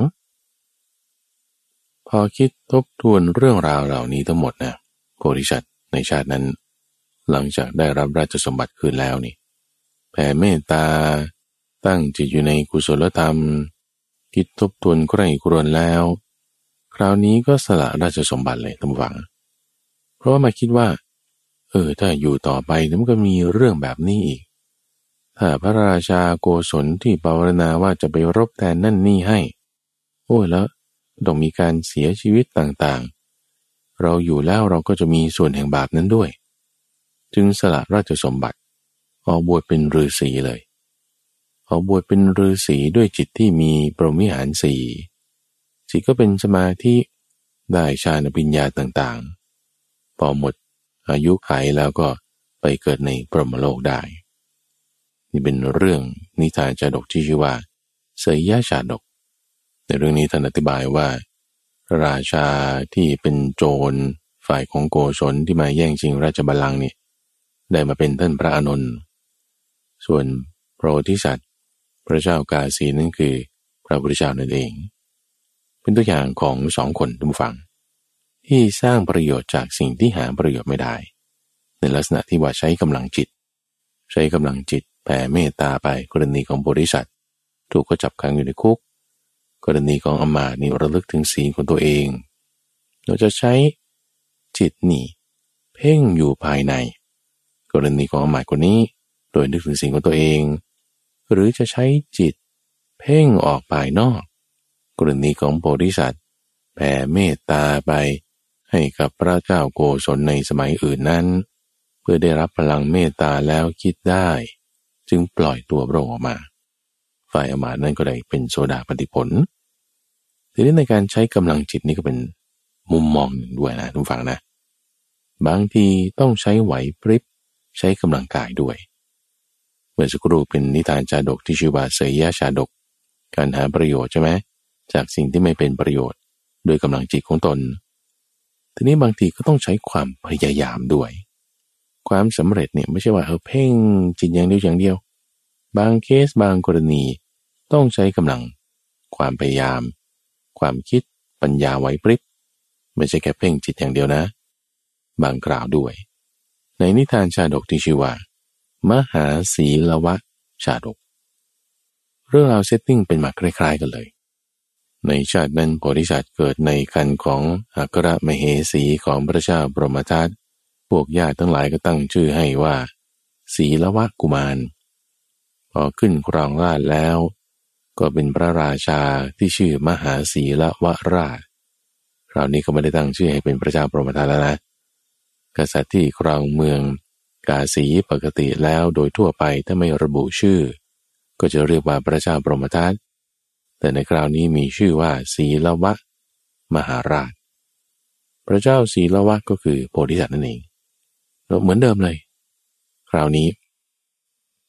พอคิดทบทวนเรื่องราวเหล่านี้ทั้งหมดนะโพธิชัดในชาตินั้น หลังจากได้รับราชสมบัติคืนแล้วนี่แผ่เมตตา ตั้งจิตอยู่ในกุศลธรรม คิดทบทวนใคร่ครวญแล้ว คราวนี้ก็สละราชสมบัติเลยทั้งวัง เพราะว่ามาคิดว่า เออ ถ้าอยู่ต่อไปมันก็มีเรื่องแบบนี้อีก ถ้าพระราชาโกศลที่ปารณาว่าจะไปรบแทนนั่นนี่ให้ โอ้แล้ว ต้องมีการเสียชีวิตต่างๆ เราอยู่แล้วเราก็จะมีส่วนแห่งบาปนั้นด้วย จึงสละราชสมบัติออกบวชเป็นฤาษีเลยออกบวชเป็นฤาษีด้วยจิตที่มีปรมิหารสี่จิตก็เป็นสมาธิได้ฌานปัญญาต่างๆ พอหมดอายุไขแล้วก็ไปเกิดในปรมโลกได้ นี่เป็นเรื่องนิทานจาดกที่ชื่อว่าเสยยะชาดก ในเรื่องนี้ท่านอธิบายว่า ราชาที่เป็นโจรฝ่ายของโกศลที่มาแย่งชิงราชบัลลังก์นี่ได้มาเป็นท่านพระอานนท์ส่วนโพธิสัตว์ พระเจ้ากาสีนั่นคือพระพุทธเจ้านั่นเอง เป็นตัวอย่างของสองคนทุกฝัง ที่สร้างประโยชน์จากสิ่งที่หาประโยชน์ไม่ได้ ในลักษณะที่ว่าใช้กำลังจิต ใช้กำลังจิตแผ่เมตตาไปกรณีของบริษัท ถูกก็จับขังอยู่ในคุก กรณีของอมาตนี่ระลึกถึงศีลของตัวเอง เราจะใช้จิตนี่ เพ่งอยู่ภายใน กรณีของอมาตคนนี้ โดยนึกถึงสิ่งของตัวเอง หรือจะใช้จิต เพ่งออกภายนอก กรณีของโพธิสัตว์แผ่เมตตาไป ให้กับพระเจ้าโกศลในสมัยอื่นนั้น เพื่อได้รับพลังเมตตาแล้วคิดได้ จึงปล่อยตัวพระองค์ออกมา ฝ่ายอมาตนั้นก็ได้เป็นโซดาปฏิผล ทีนี้ในการใช้กำลังจิตนี่ก็เป็นมุมมองหนึ่งด้วยนะทุกฝังนะ บางทีต้องใช้ไหวพริบใช้กำลังกายด้วย เมื่อสักครู่เป็นนิทานชาดกที่ชื่อว่าเสยยะชาดก การหาประโยชน์ใช่ไหมจากสิ่งที่ไม่เป็นประโยชน์โดยกำลังจิตของตน ทีนี้บางทีก็ต้องใช้ความพยายามด้วย ความสำเร็จเนี่ยไม่ใช่ว่าเออเพ่งจิตอย่างเดียวอย่างเดียว บางเคสบางกรณี ต้องใช้กำลัง ความพยายาม ความคิดปัญญาไหวพริบไม่ใช่แค่เพ่งจิตอย่างเดียวนะ บางกล่าวด้วย ในนิทานชาดกที่ชื่อว่า มหาศีลวะชาดก เรื่องราวเซตติ้งเป็นมาคล้ายๆกันเลย ในชาตินั้นโพธิสัตว์เกิดในคันของอัครมเหสีของพระเจ้าบรมทัตพวกญาติทั้งหลายก็ตั้งชื่อให้ว่า ศีลวะกุมาร พอขึ้นครองราชแล้ว ก็เป็นพระราชาที่ชื่อมหาศีลวราชคราวนี้ก็ไม่ได้ตั้งชื่อให้เป็นพระเจ้าปรมทานแล้วนะ กษัตริย์ที่ครองเมืองกาสีปกติแล้วโดยทั่วไปถ้าไม่ระบุชื่อ ก็จะเรียกว่าพระเจ้าปรมทัตแต่ในคราวนี้มีชื่อว่าศีลวะ มหาราช พระเจ้าศีลวะก็คือโพธิสัตว์นั่นเองเหมือนเดิมเลย คราวนี้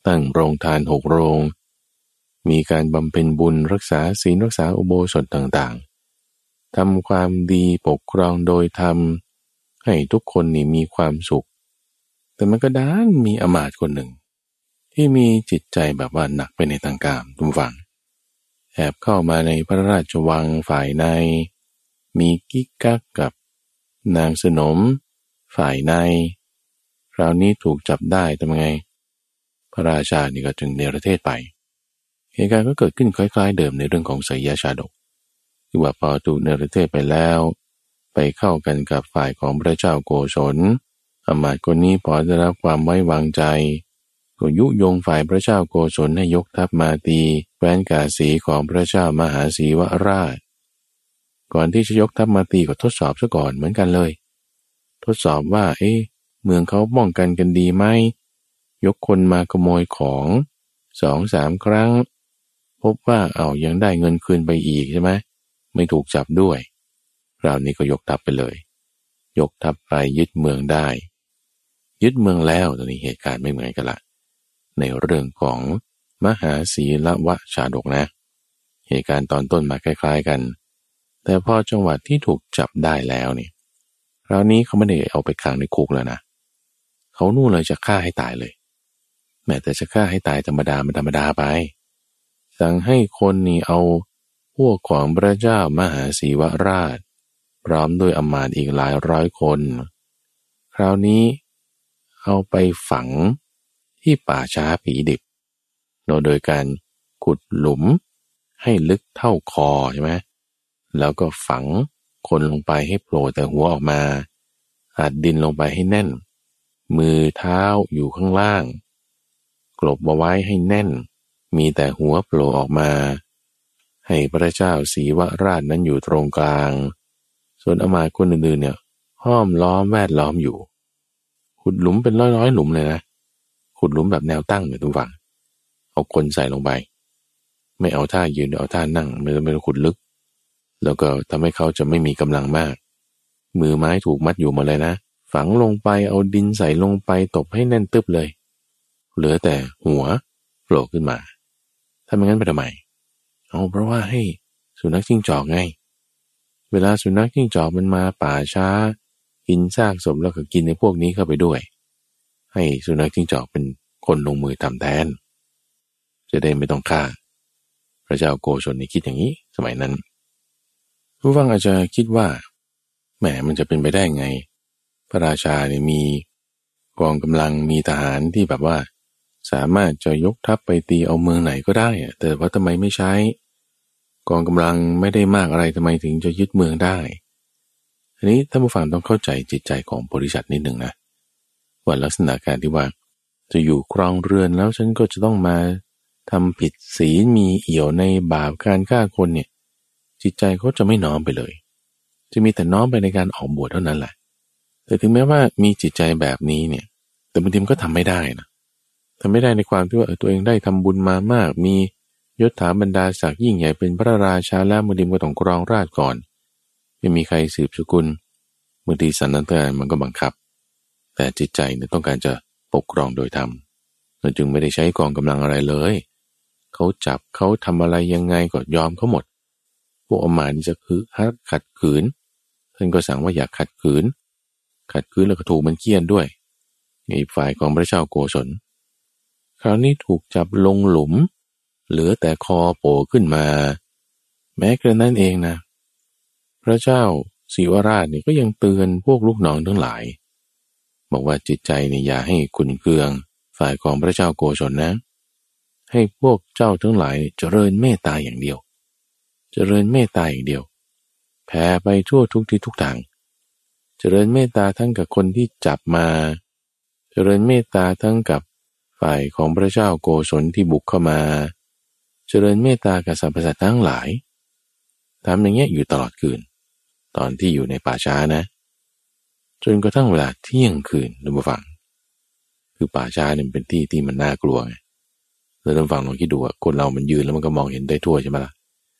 ตั้งโรงทานหกโรง มีการบำเพ็ญบุญรักษาศีลรักษาอุโบสถต่างๆทำความดีปกครองโดยทำให้ทุกคนนี่มีความสุข แต่มันก็ด้านมีอมาตคนหนึ่ง ที่มีจิตใจแบบว่าหนักไปในทางกามทุกฝัง แอบเข้ามาในพระราชวังฝ่ายใน มีกิ๊กกักกับนางสนม ฝ่ายใน คราวนี้ถูกจับได้ทำไง พระราชานี่ก็จึงเนรเทศไป เหตุการณ์ก็เกิดขึ้นคล้าย ๆ เดิมในเรื่องของสยชาดกที่ว่าพอถูกเนรเทศไปแล้ว ไปเข้ากันกับฝ่ายของพระเจ้าโกศลอมาตคนนี้พอได้รับความไว้วางใจก็ยุยงฝ่ายพระเจ้าโกศลให้ยกทัพมาตีแคว้นกาสีของพระเจ้ามหาศีวราช ก่อนที่จะยกทัพมาตีก็ทดสอบซะก่อนเหมือนกันเลย ทดสอบว่า เอ๊ะเมืองเขาป้องกันกันดีไหมยกคนมาขโมยของสองสามครั้ง พบว่าเอายังได้เงินคืนไปอีกใช่ไหมไม่ถูกจับด้วยคราวนี้ก็ยกทัพไปเลย ยกทัพไปยึดเมืองได้ ยึดเมืองแล้วตอนนี้เหตุการณ์ไม่เหมือนกันละในเรื่องของมหาศีลวะชาดกนะ เหตุการณ์ตอนต้นมาคล้าย ๆ กัน แต่พอจังหวัดที่ถูกจับได้แล้วนี่คราวนี้เขาไม่ได้เอาไปขังในคุกแล้วนะเขานู่นเลยจะฆ่าให้ตายเลยแม้แต่จะฆ่าให้ตายธรรมดามันธรรมดาไป สั่งให้คนนี่เอาพวกของพระเจ้ามหาศีวราช พร้อมด้วยอมาตย์อีกหลายร้อยคน คราวนี้เอาไปฝังที่ป่าช้าผีดิบ โดยการขุดหลุมให้ลึกเท่าคอใช่ไหมแล้วก็ฝังคนลงไปให้โผล่แต่หัวออกมา อัดดินลงไปให้แน่น มือเท้าอยู่ข้างล่าง กลบมาไว้ให้แน่น มีแต่หัวโผล่ออกมา ให้พระเจ้าศีวราชนั้นอยู่ตรงกลาง ส่วนอมาคนอื่นๆเนี่ยห้อมล้อมแวดล้อมอยู่ ขุดหลุมเป็นร้อยๆหลุมเลยนะ ขุดหลุมแบบแนวตั้งเลยทุกฝั่งเอาคนใส่ลงไป ไม่เอาท่ายืนเอาท่านั่งไม่ต้องไม่ต้องขุดลึก แล้วก็ทำให้เขาจะไม่มีกำลังมาก มือไม้ถูกมัดอยู่หมาเลยนะ ฝังลงไปเอาดินใส่ลงไปตบให้แน่นตึบเลย เหลือแต่หัวโผล่ขึ้นมา ถ้าไม่งั้นไปทำไมเอาเพราะว่าให้สุนัขจิ้งจอกไง เวลาสุนัขจิ้งจอกมันมาป่าช้า กินซากศพแล้วก็กินในพวกนี้เข้าไปด้วย ให้สุนัขจิ้งจอกเป็นคนลงมือทำแทน จะได้ไม่ต้องฆ่า พระเจ้าโกศลนี่คิดอย่างนี้สมัยนั้น ผู้ฟังอาจจะคิดว่าแหมมันจะเป็นไปได้ไง พระราชาเนี่ยมีกองกำลังมีทหารที่แบบว่า สามารถจะยกทัพไปตีเอาเมืองไหนก็ได้แต่ว่าทำไมไม่ใช้ กองกำลังไม่ได้มากอะไรทำไมถึงจะยึดเมืองได้อันนี้ท่านผู้ฟังต้องเข้าใจจิตใจของบริษัทนิดหนึ่งนะว่าลักษณะการที่ว่า จะอยู่ครองเรือนแล้วฉันก็จะต้องมาทำผิดศีลมีเอี่ยวในบาปการฆ่าคนเนี่ย จิตใจเขาจะไม่น้อมไปเลย จะมีแต่น้อมไปในการออกบวชเท่านั้นแหละแต่ถึงแม้ว่ามีจิตใจแบบนี้เนี่ย แต่บางทีมันก็ทำไม่ได้นะ ทำไม่ได้ในความที่ว่าตัวเองได้ทำบุญมามาก มียศถาบรรดาศักดิ์ยิ่งใหญ่เป็นพระราชาแล้วมือดิมก็ต้องกรองราชก่อนไม่มีใครสืบสกุลมือดีสันนันเตมันก็บังคับ แต่จิตใจเนี่ยต้องการจะปกครองโดยธรรมเราจึงไม่ได้ใช้กองกำลังอะไรเลย เขาจับเขาทำอะไรยังไงก็ยอมเขาหมด พวกอมานี่จะคือฮัดขัดขืนท่านก็สั่งว่าอย่าขัดขืน ขัดขืนแล้วก็ถูกมันเคี่ยนด้วยอีกฝ่ายของพระเจ้าโกศล คราวนี้ถูกจับลงหลุม เหลือแต่คอโผล่ขึ้นมา แม้กระนั้นเองนะ พระเจ้าศิวราชนี่ก็ยังเตือนพวกลูกน้องทั้งหลาย บอกว่าจิตใจนี่อย่าให้ขุนเคือง ฝ่ายของพระเจ้าโกศลนะ ให้พวกเจ้าทั้งหลายเจริญเมตตาอย่างเดียว เจริญเมตตาอย่างเดียวแผ่ไปทั่วทุกที่ทุกทาง เจริญเมตตาทั้งกับคนที่จับมา เจริญเมตตาทั้งกับ ฝ่ายของพระเจ้าโกศลที่บุกเข้ามา เจริญเมตตากับสรรพสัตว์ทั้งหลายทำอย่างเงี้ยอยู่ตลอดคืน ตอนที่อยู่ในป่าช้านะ จนกระทั่งเวลาเที่ยงคืนดูมาฟัง คือป่าช้าเนี่ยเป็นที่ที่มันน่ากลัวไงแล้วท่าฟังลองคิดดูว่าคนเรามันยืนแล้วมันก็มองเห็นได้ทั่วใช่ไหมล่ะ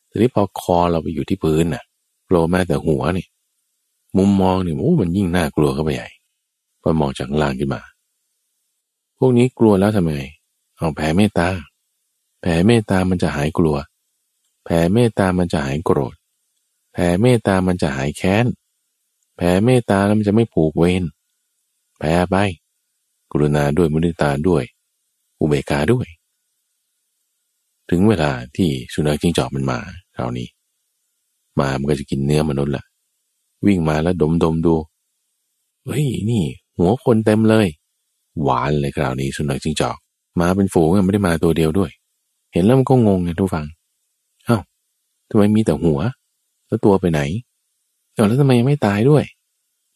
ทีนี้พอคอเราไปอยู่ที่พื้นน่ะโผล่มาแต่หัวนี่มุมมองนี่โอ้มันยิ่งน่ากลัวเข้าไปใหญ่พอมองจากล่างขึ้นมา วกนี้กลัวแล้วทำไมเอาแผ่เมตตา แผ่เมตตามันจะหายกลัว แผ่เมตตามันจะหายโกรธ แผ่เมตตามันจะหายแค้น แผ่เมตตาแล้วมันจะไม่ผูกเวร แผ่ไป กรุณาด้วยมุนิตาด้วย อุเบกขาด้วย ถึงเวลาที่สุนัขจิ้งจอกมันมาคราวนี้ มามันก็จะกินเนื้อมนุษย์ละวิ่งมาแล้วดมดมดู เฮ้ยนี่ หัวคนเต็มเลย หวานเลยคราวนี้สุนัขจิงจอกมาเป็นฝูงไม่ได้มาตัวเดียวด้วย เห็นแล้วมันก็งงไงทุกฟังเอา้าทำไมมีแต่หัว แล้วตัวไปไหนเอาแล้วทำไมยังไม่ตายด้วย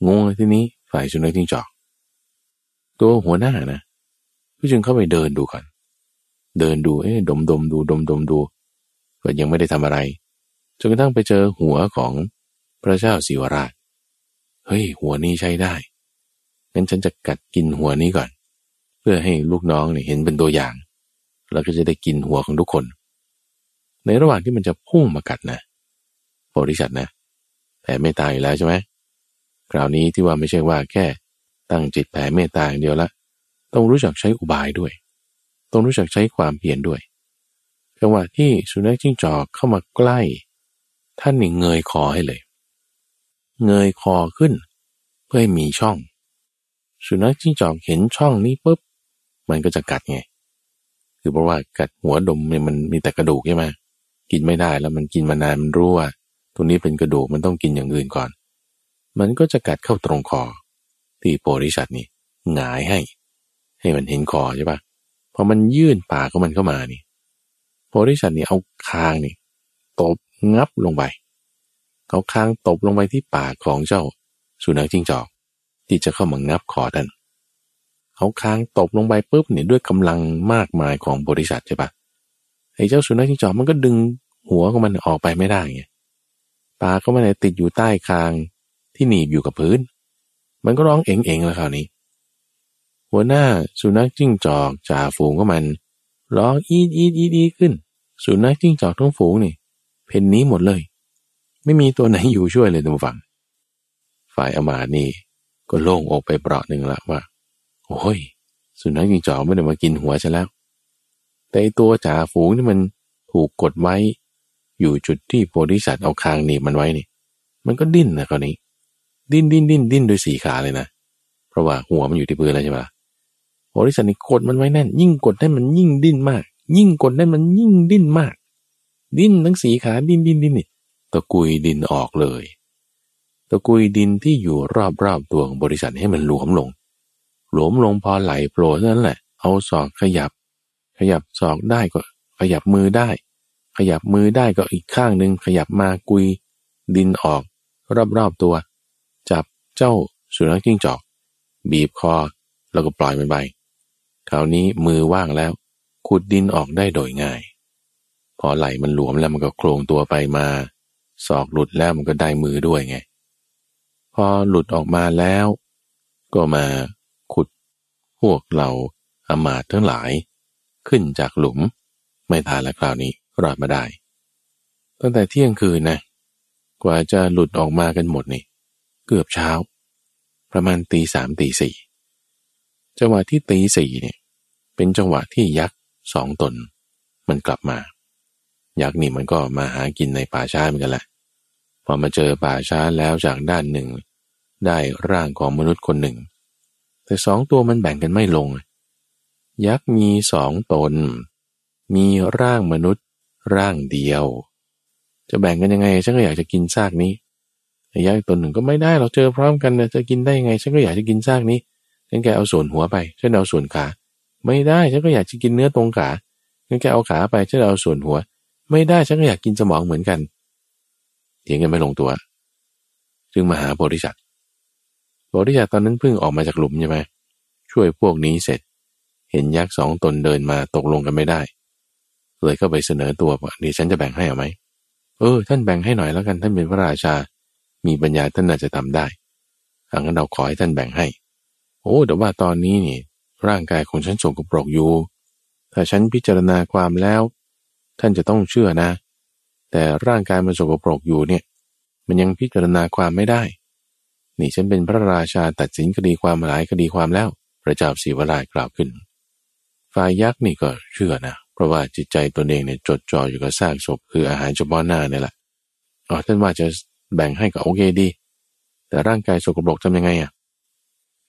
งงเลยทีนี้ฝ่ายสุนัขจิงจอก ตัวหัวหน้านะพี่จึงเข้าไปเดินดูก่อน เดินดูเอ๊ะดมดมดูดมดมดูก็ยังไม่ได้ทำอะไรจนกระทั่งไปเจอหัวของพระเจ้าสิวราช เฮ้ย หัวนี้ใช้ได้ งั้นฉันจะกัดกินหัวนี้ก่อน เพื่อให้ลูกน้องเนี่ยเห็นเป็นตัวอย่าง แล้วก็จะได้กินหัวของทุกคน ในระหว่างที่มันจะพุ่งมากัดนะโพธิสัตว์นะ แต่ไม่ตายอยู่แล้วใช่ไหมคราวนี้ที่ว่าไม่ใช่ว่าแค่ตั้งจิตแผ่เมตตาอย่างเดียวละต้องรู้จักใช้อุบายด้วย ต้องรู้จักใช้ความเพียรด้วยจังหวะที่สุนัขจิ้งจอกเข้ามาใกล้ ท่านนี่เงยคอให้เลย เงยคอขึ้น เพื่อให้มีช่อง สุนัขจิ้งจอกเห็นช่องนี้ปุ๊บมันก็จะกัดไง คือเพราะว่ากัดหัวดมเนี่ยมันมีแต่กระดูกใช่ไหมกินไม่ได้แล้วมันกินมานานมันรู้ว่าตรงนี้เป็นกระดูกมันต้องกินอย่างอื่นก่อน มันก็จะกัดเข้าตรงคอ ที่โพธิสัตนี่หงายให้ ให้มันเห็นคอใช่ปะพอมันยื่นปากของมันเข้ามานี่โพธิสัตนี่เอาคางนี่ตบงับลงไปเขาคางตบลงไปที่ปากของเจ้าสุนัขจิ้งจอก ที่จะเข้ามางับคอท่านเขาค้างตบลงไปปุ๊บเนี่ยด้วยกำลังมากมายของบริษัทใช่ปะไอ้เจ้าสุนัขจิ้งจอกมันก็ดึงหัวของมันออกไปไม่ได้ไงปากก็มันติดอยู่ใต้คางที่หนีบอยู่กับพื้น มันก็ร้องเอ๋งๆแล้วคราวนี้ หัวหน้าสุนัขจิ้งจอกจ่าฝูงก็มัน ร้องอีดอีดอีดอีขึ้น สุนัขจิ้งจอกทั้งฝูงนี่เพนนี้หมดเลย ไม่มีตัวไหนอยู่ช่วยเลยทุกฝั่งฝ่ายอมาตนี่ ก็โล่งอกไปเปราะหนึ่งละว่า โอ้ย สุนัขยิงจอกไม่ได้มากินหัวฉันแล้ว แต่ตัวจ่าฝูงนี่มันถูกกดไว้ อยู่จุดที่โพธิสัตว์เอาคางหนีบมันไว้นี่ มันก็ดิ้นนะคราวนี้ ดิ้นดิ้นดิ้นดิ้นโดยสี่ขาเลยนะ เพราะว่าหัวมันอยู่ที่พื้นแล้วใช่ไหมโพธิสัตว์นี่กดมันไว้แน่น ยิ่งกดได้มันยิ่งดิ้นมาก ยิ่งกดได้มันยิ่งดิ้นมาก ดิ้นทั้งสีขาดิ้นดิ้นดิ้นนี่ตะกุยดินออกเลย ตะกุยดินที่อยู่รอบๆตัวของบริษัทให้มันหลวมลง หลวมลงพอไหลโผล่เท่านั้นแหละ เอาศอกขยับ ขยับศอกได้ก็ ขยับมือได้ ขยับมือได้ก็อีกข้างหนึ่งขยับมากุย ดินออก รอบๆตัว จับเจ้าสุนัขจิ้งจอก บีบคอแล้วก็ปล่อยมันไปคราวนี้มือว่างแล้ว ขุดดินออกได้โดยง่าย พอไหลมันหลวมแล้วมันก็โครงตัวไปมาศอกหลุดแล้วมันก็ได้มือด้วยไง พอหลุดออกมาแล้ว ก็มาขุดพวกเราอมาตทั้งหลาย ขึ้นจากหลุม ไม่ทานแล้วคราวนี้รอดมาได้ ตั้งแต่เที่ยงคืนนะกว่าจะหลุดออกมากันหมดนี่ เกือบเช้า ประมาณตีสามตีสี่จังหวะที่ตีสี่เนี่ยเป็นจังหวะที่ยักษ์สองตน มันกลับมา ยักษ์นี่มันก็มาหากินในป่าช้าเหมือนกันแหละพอมาเจอป่าช้าแล้วจากด้านหนึ่ง ได้ร่างของมนุษย์คนหนึ่ง แต่สองตัวมันแบ่งกันไม่ลง ยักษ์มีสองตน มีร่างมนุษย์ร่างเดียว จะแบ่งกันยังไง ฉันก็อยากจะกินซากนี้ยักษ์ตัวหนึ่งก็ไม่ได้เราเจอพร้อมกันจะกินได้ยังไง ฉันก็อยากจะกินซากนี้ฉันแกเอาส่วนหัวไปฉันเอาส่วนขาไม่ได้ฉันก็อยากจะกินเนื้อตรงขางั้นแกเอาขาไปฉันเอาส่วนหัว ไม่ได้ฉันก็อยากกินสมองเหมือนกันเถียงกันไม่ลงตัว จึงมาหาโพธิสัตว์ โพธิสัตว์ตอนนั้นเพิ่งออกมาจากหลุมใช่ไหมช่วยพวกนี้เสร็จ เห็นยักษ์สองตนเดินมาตกลงกันไม่ได้ เลยก็ไปเสนอตัวว่านี่ฉันจะแบ่งให้เอาไหมเออ ท่านแบ่งให้หน่อยแล้วกัน ท่านเป็นพระราชา มีปัญญาท่านน่าจะทำได้อังนั้นเราขอให้ท่านแบ่งให้ โอ้ แต่ว่าตอนนี้นี่ ร่างกายของฉันสกปรกอยู่ ถ้าฉันพิจารณาความแล้ว ท่านจะต้องเชื่อนะ แต่ร่างกายมันสกปรกอยู่เนี่ย มันยังพิจารณาความไม่ได้ นี่ฉันเป็นพระราชาตัดสินคดีความหลายคดีความแล้ว พระเจ้าสีวรายกล่าวขึ้น ฝ่ายยักษ์นี่ก็เชื่อนะ เพราะว่าจิตใจตนเองเนี่ยจดจ่ออยู่กับซากศพคืออาหารเฉพาะหน้าเนี่ยแหละอ๋อท่านว่าจะแบ่งให้ก็โอเคดี แต่ร่างกายสกปรกทำยังไงอะ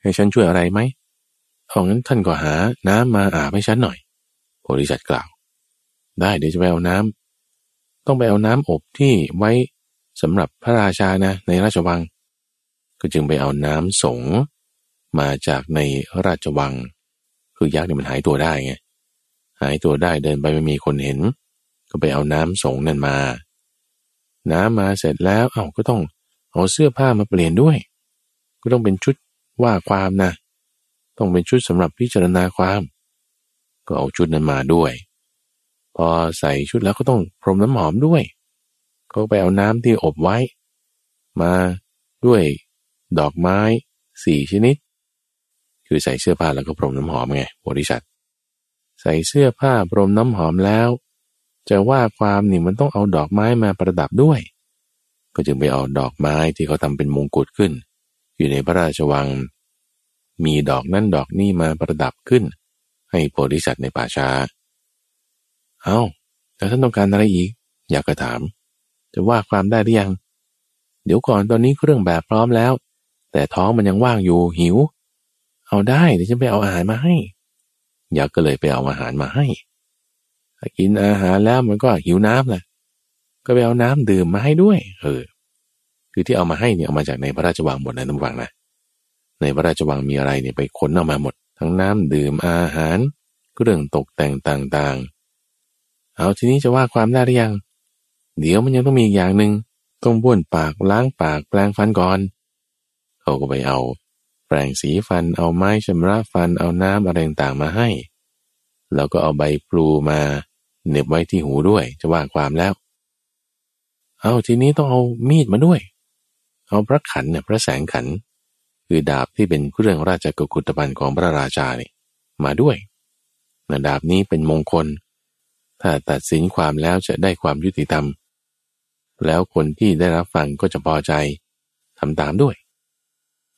ให้ฉันช่วยอะไรไหมเอางั้นท่านก็หาน้ำมาอาบให้ฉันหน่อยโพธิสัตว์กล่าว ได้เดี๋ยวจะไปเอาน้ำต้องไปเอาน้ำอบที่ไว้สำหรับพระราชานะในราชวัง ก็จึงไปเอาน้ำสงมาจากในราชวัง คือยักษ์เนี่ยมันหายตัวได้ไงหายตัวได้เดินไปไม่มีคนเห็น ก็ไปเอาน้ำสงนั่นมา น้ำมาเสร็จแล้วเอา้าก็ต้องเอาเสื้อผ้ามาเปลี่ยนด้วย ก็ต้องเป็นชุดว่าความนะ ต้องเป็นชุดสำหรับพิจารณาความ ก็เอาชุดนั้นมาด้วย พอใส่ชุดแล้วก็ต้องพรมน้ำหอมด้วยเขาไปเอาน้ำที่อบไว้ มาด้วย ดอกไม้สี่ชนิด คือใส่เสื้อผ้าแล้วก็พรมน้ำหอมไงบริษัทใส่เสื้อผ้าพรมน้ำหอมแล้ว จะว่าความนี่มันต้องเอาดอกไม้มาประดับด้วย ก็จึงไปเอาดอกไม้ที่เขาทำเป็นมงกุฎขึ้น อยู่ในพระราชวัง มีดอกนั่นดอกนี่มาประดับขึ้น ให้โพธิสัตว์ในป่าช้าเอา้าแล้วท่านต้องการอะไรอีก อยากกระถาม จะว่าความได้หรือยัง เดี๋ยวก่อนตอนนี้เครื่องแบบพร้อมแล้ว แต่ท้องมันยังว่างอยู่หิว เอาได้เดี๋ยวฉันไปเอาอาหารมาให้ยักษ์ก็เลยไปเอาอาหารมาให้กินอาหารแล้วมันก็หิวน้ำแหละก็ไปเอาน้ำดื่มมาให้ด้วย เออ คือที่เอามาให้เนี่ยเอามาจากในพระราชวังหมดนะน้ำวังนะในพระราชวังมีอะไรเนี่ยไปขนออกมาหมด ทั้งน้ำดื่มอาหารเรื่องตกแต่งต่างๆ เอาทีนี้จะว่าความได้หรือยัง เดี๋ยวมันยังต้องมีอย่างหนึ่งต้องบ้วนปากล้างปากแปลงฟันก่อน เขาก็ไปเอาแปรงสีฟันเอาไม้ชำระฟันเอาน้ำอะไรต่างๆมาให้ แล้วก็เอาใบปลูมาเน็บไว้ที่หูด้วยจะว่าความแล้ว เอาทีนี้ต้องเอามีดมาด้วย เอาพระขันเนี่ยพระแสงขัน คือดาบที่เป็นเครื่องราชกุกุตภัณฑ์ของพระราชาเนี่ยมาด้วยนะดาบนี้เป็นมงคล ถ้าตัดสินความแล้วจะได้ความยุติธรรม แล้วคนที่ได้รับฟังก็จะพอใจทำตามด้วย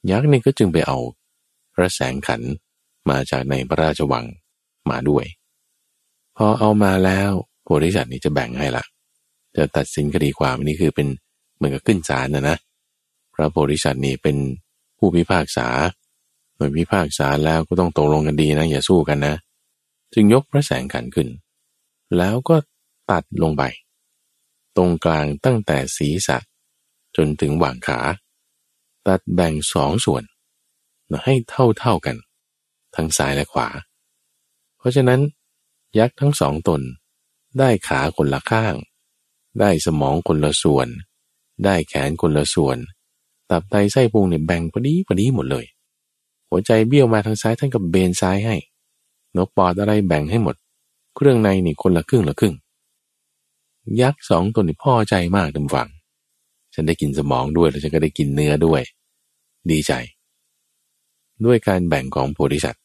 ยักษ์นี่ก็จึงไปเอาพระแสงขันมาจากในพระราชวังมาด้วย พอเอามาแล้วโพธิสัตว์นี่จะแบ่งให้ละจะตัดสินคดีความนี้คือเป็นเหมือนกับขึ้นศาลนะนะพระโพธิสัตว์นี่เป็นผู้พิพากษาเมื่อพิพากษาแล้วก็ต้องตกลงกันดีนะอย่าสู้กันนะ จึงยกพระแสงขันขึ้น แล้วก็ตัดลงไป ตรงกลางตั้งแต่ศีรษะจนถึงหว่างขา ตัดแบ่งสองส่วนให้เท่าเท่ากัน ทั้งซ้ายและขวา เพราะฉะนั้น ยักษ์ทั้งสองตน ได้ขาคนละข้าง ได้สมองคนละส่วน ได้แขนคนละส่วน ตับไตไส้พุงเนี่ยแบ่งพอดีพอดีหมดเลย หัวใจเบี้ยวมาทางซ้ายท่านก็เบนซ้ายให้นกปอดอะไรแบ่งให้หมด เครื่องในนี่คนละครึ่งละครึ่ง ยักษ์สองตัวนี่พ่อใจมากดำฝัง ฉันได้กินสมองด้วยแล้วฉันก็ได้กินเนื้อด้วย ดีใจ ด้วยการแบ่งของโพธิสัตว์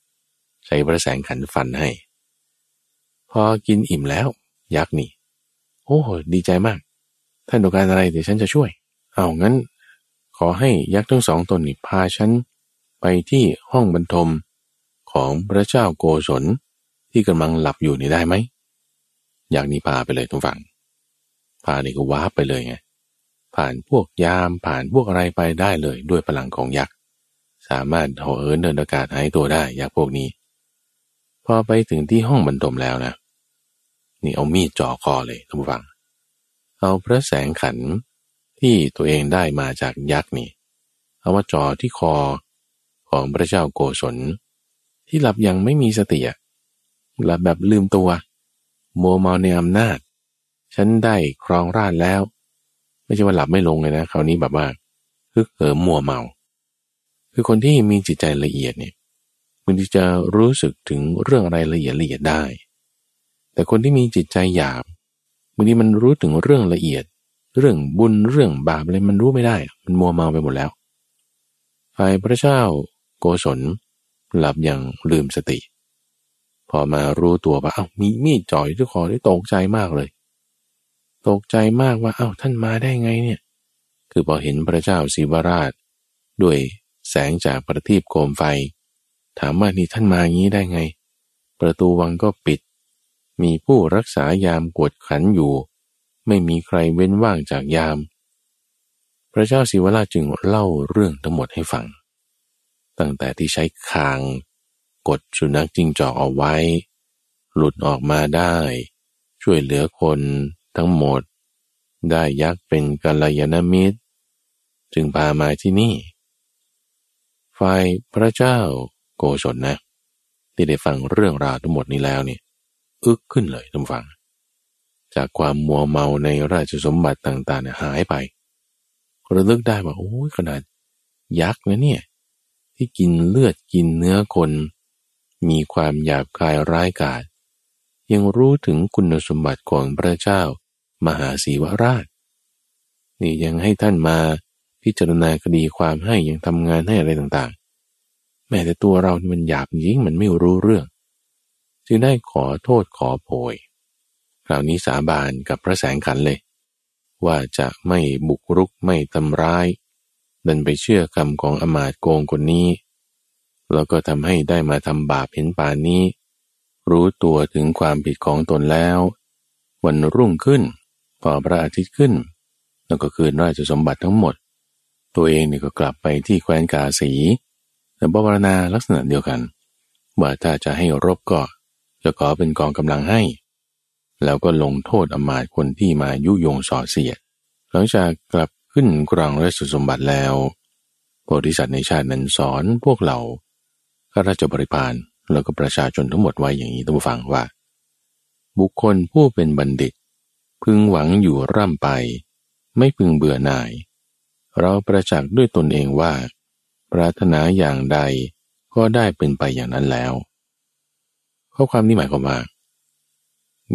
ใช้ประแสงขันฟันให้ พอกินอิ่มแล้ว ยักษ์นี่ โอ้ดีใจมาก ท่านต้องการอะไรเดี๋ยวฉันจะช่วย เอางั้น ขอให้ยักษ์ทั้งสองตนนี้พาฉันไปที่ห้องบรรทมของพระเจ้าโกศลที่กำลังหลับอยู่นี่ได้ไหม อยากนี้พาไปเลยทุกฝั่งพานี่ก็ว้าไปเลยไง ผ่านพวกยามผ่านพวกอะไรไปได้เลยด้วยพลังของยักษ์สามารถเหาเอินเดินอากาศหายตัวได้ยักษ์พวกนี้ พอไปถึงที่ห้องบรรทมแล้วนะ นี่เอามีดจ่อคอเลยทุกฝั่งเอาพระแสงขันที่ตัวเองได้มาจากยักษ์นี่ เอามาจ่อที่คอของพระเจ้าโกศล ที่หลับยังไม่มีสติอะหลับแบบลืมตัวโมเมาในอำนาจ ฉันได้ครองราชแล้ว ไม่ใช่ว่าหลับไม่ลงเลยนะคราวนี้แบบว่าฮึกเหิมมัวเมา คือคนที่มีจิตใจละเอียดเนี่ยมันจะรู้สึกถึงเรื่องอะไรละเอียดละเอียดได้ แต่คนที่มีจิตใจหยาบบางทีมันรู้ถึงเรื่องละเอียด เรื่องบุญเรื่องบาปอะไรมันรู้ไม่ได้ มันมัวเมาไปหมดแล้วฝ่ายพระเจ้าโกศลหลับอย่างลืมสติ พอมารู้ตัวว่าเอา้ามีมีดจ่อยที่คอได้ตกใจมากเลย ตกใจมากว่าเอา้าท่านมาได้ไงเนี่ย คือพอเห็นพระเจ้าศิวราช ด้วยแสงจากประทีปโคมไฟ ถามว่านี่ท่านมางี้ได้ไง ประตูวังก็ปิด มีผู้รักษายามกวดขันอยู่ ไม่มีใครเว้นว่างจากยาม พระเจ้าศิวราชจึงเล่าเรื่องทั้งหมดให้ฟัง ตั้งแต่ที่ใช้คางกดสุนัขจิงจอกเอาไว้ หลุดออกมาได้ ช่วยเหลือคน ทั้งหมด ได้ยักษ์เป็นกัลยาณมิตร จึงพามาที่นี่ ฝ่ายพระเจ้าโกศลนะ ที่ได้ฟังเรื่องราวทั้งหมดนี้แล้วเนี่ยอึกขึ้นเลยทุกฝัง จากความมัวเมาในราชสมบัติต่างๆหายไประลึกได้ว่าโอ้ยขนาดยักษ์นะเนี่ย ที่กินเลือดกินเนื้อคน มีความหยาบคายร้ายกาจยังรู้ถึงคุณสมบัติของพระเจ้า มหาศีวราช นี่ยังให้ท่านมาพิจารณาคดีความให้ยังทำงานให้อะไรต่างๆ แม้แต่ตัวเรานี่มันหยาบยิ่งมันไม่รู้เรื่อง จึงได้ขอโทษขอโพยคราวนี้สาบานกับพระแสงขันเลย ว่าจะไม่บุกรุกไม่ทำร้าย ดันไปเชื่อคำของอมาตโกงคนนี้ แล้วก็ทำให้ได้มาทำบาปเห็นป่านนี้ รู้ตัวถึงความผิดของตนแล้ว วันรุ่งขึ้น พอพระอาทิตย์ขึ้นแล้วก็คืนราชสมบัติทั้งหมด ตัวเองเนี่ยก็กลับไปที่แคว้นกาสีแต่บวรณาลักษณะเดียวกันว่าถ้าจะให้รบก็จะขอเป็นกองกำลังให้ แล้วก็ลงโทษอมาตคนที่มายุยงส่อเสียด หลังจากกลับขึ้นกรองราชสมบัติแล้วโพธิสัตว์ในชาตินั้นสอนพวกเราข้าราชบริพารแล้วก็ประชาชนทั้งหมดไว้อย่างนี้ต้องฟังว่า บุคคลผู้เป็นบัณฑิต พึงหวังอยู่ร่ำไป ไม่พึงเบื่อหน่าย เราประจักษ์ด้วยตนเองว่า ปรารถนาอย่างใดก็ได้เป็นไปอย่างนั้นแล้ว ข้อความนี้หมายความว่า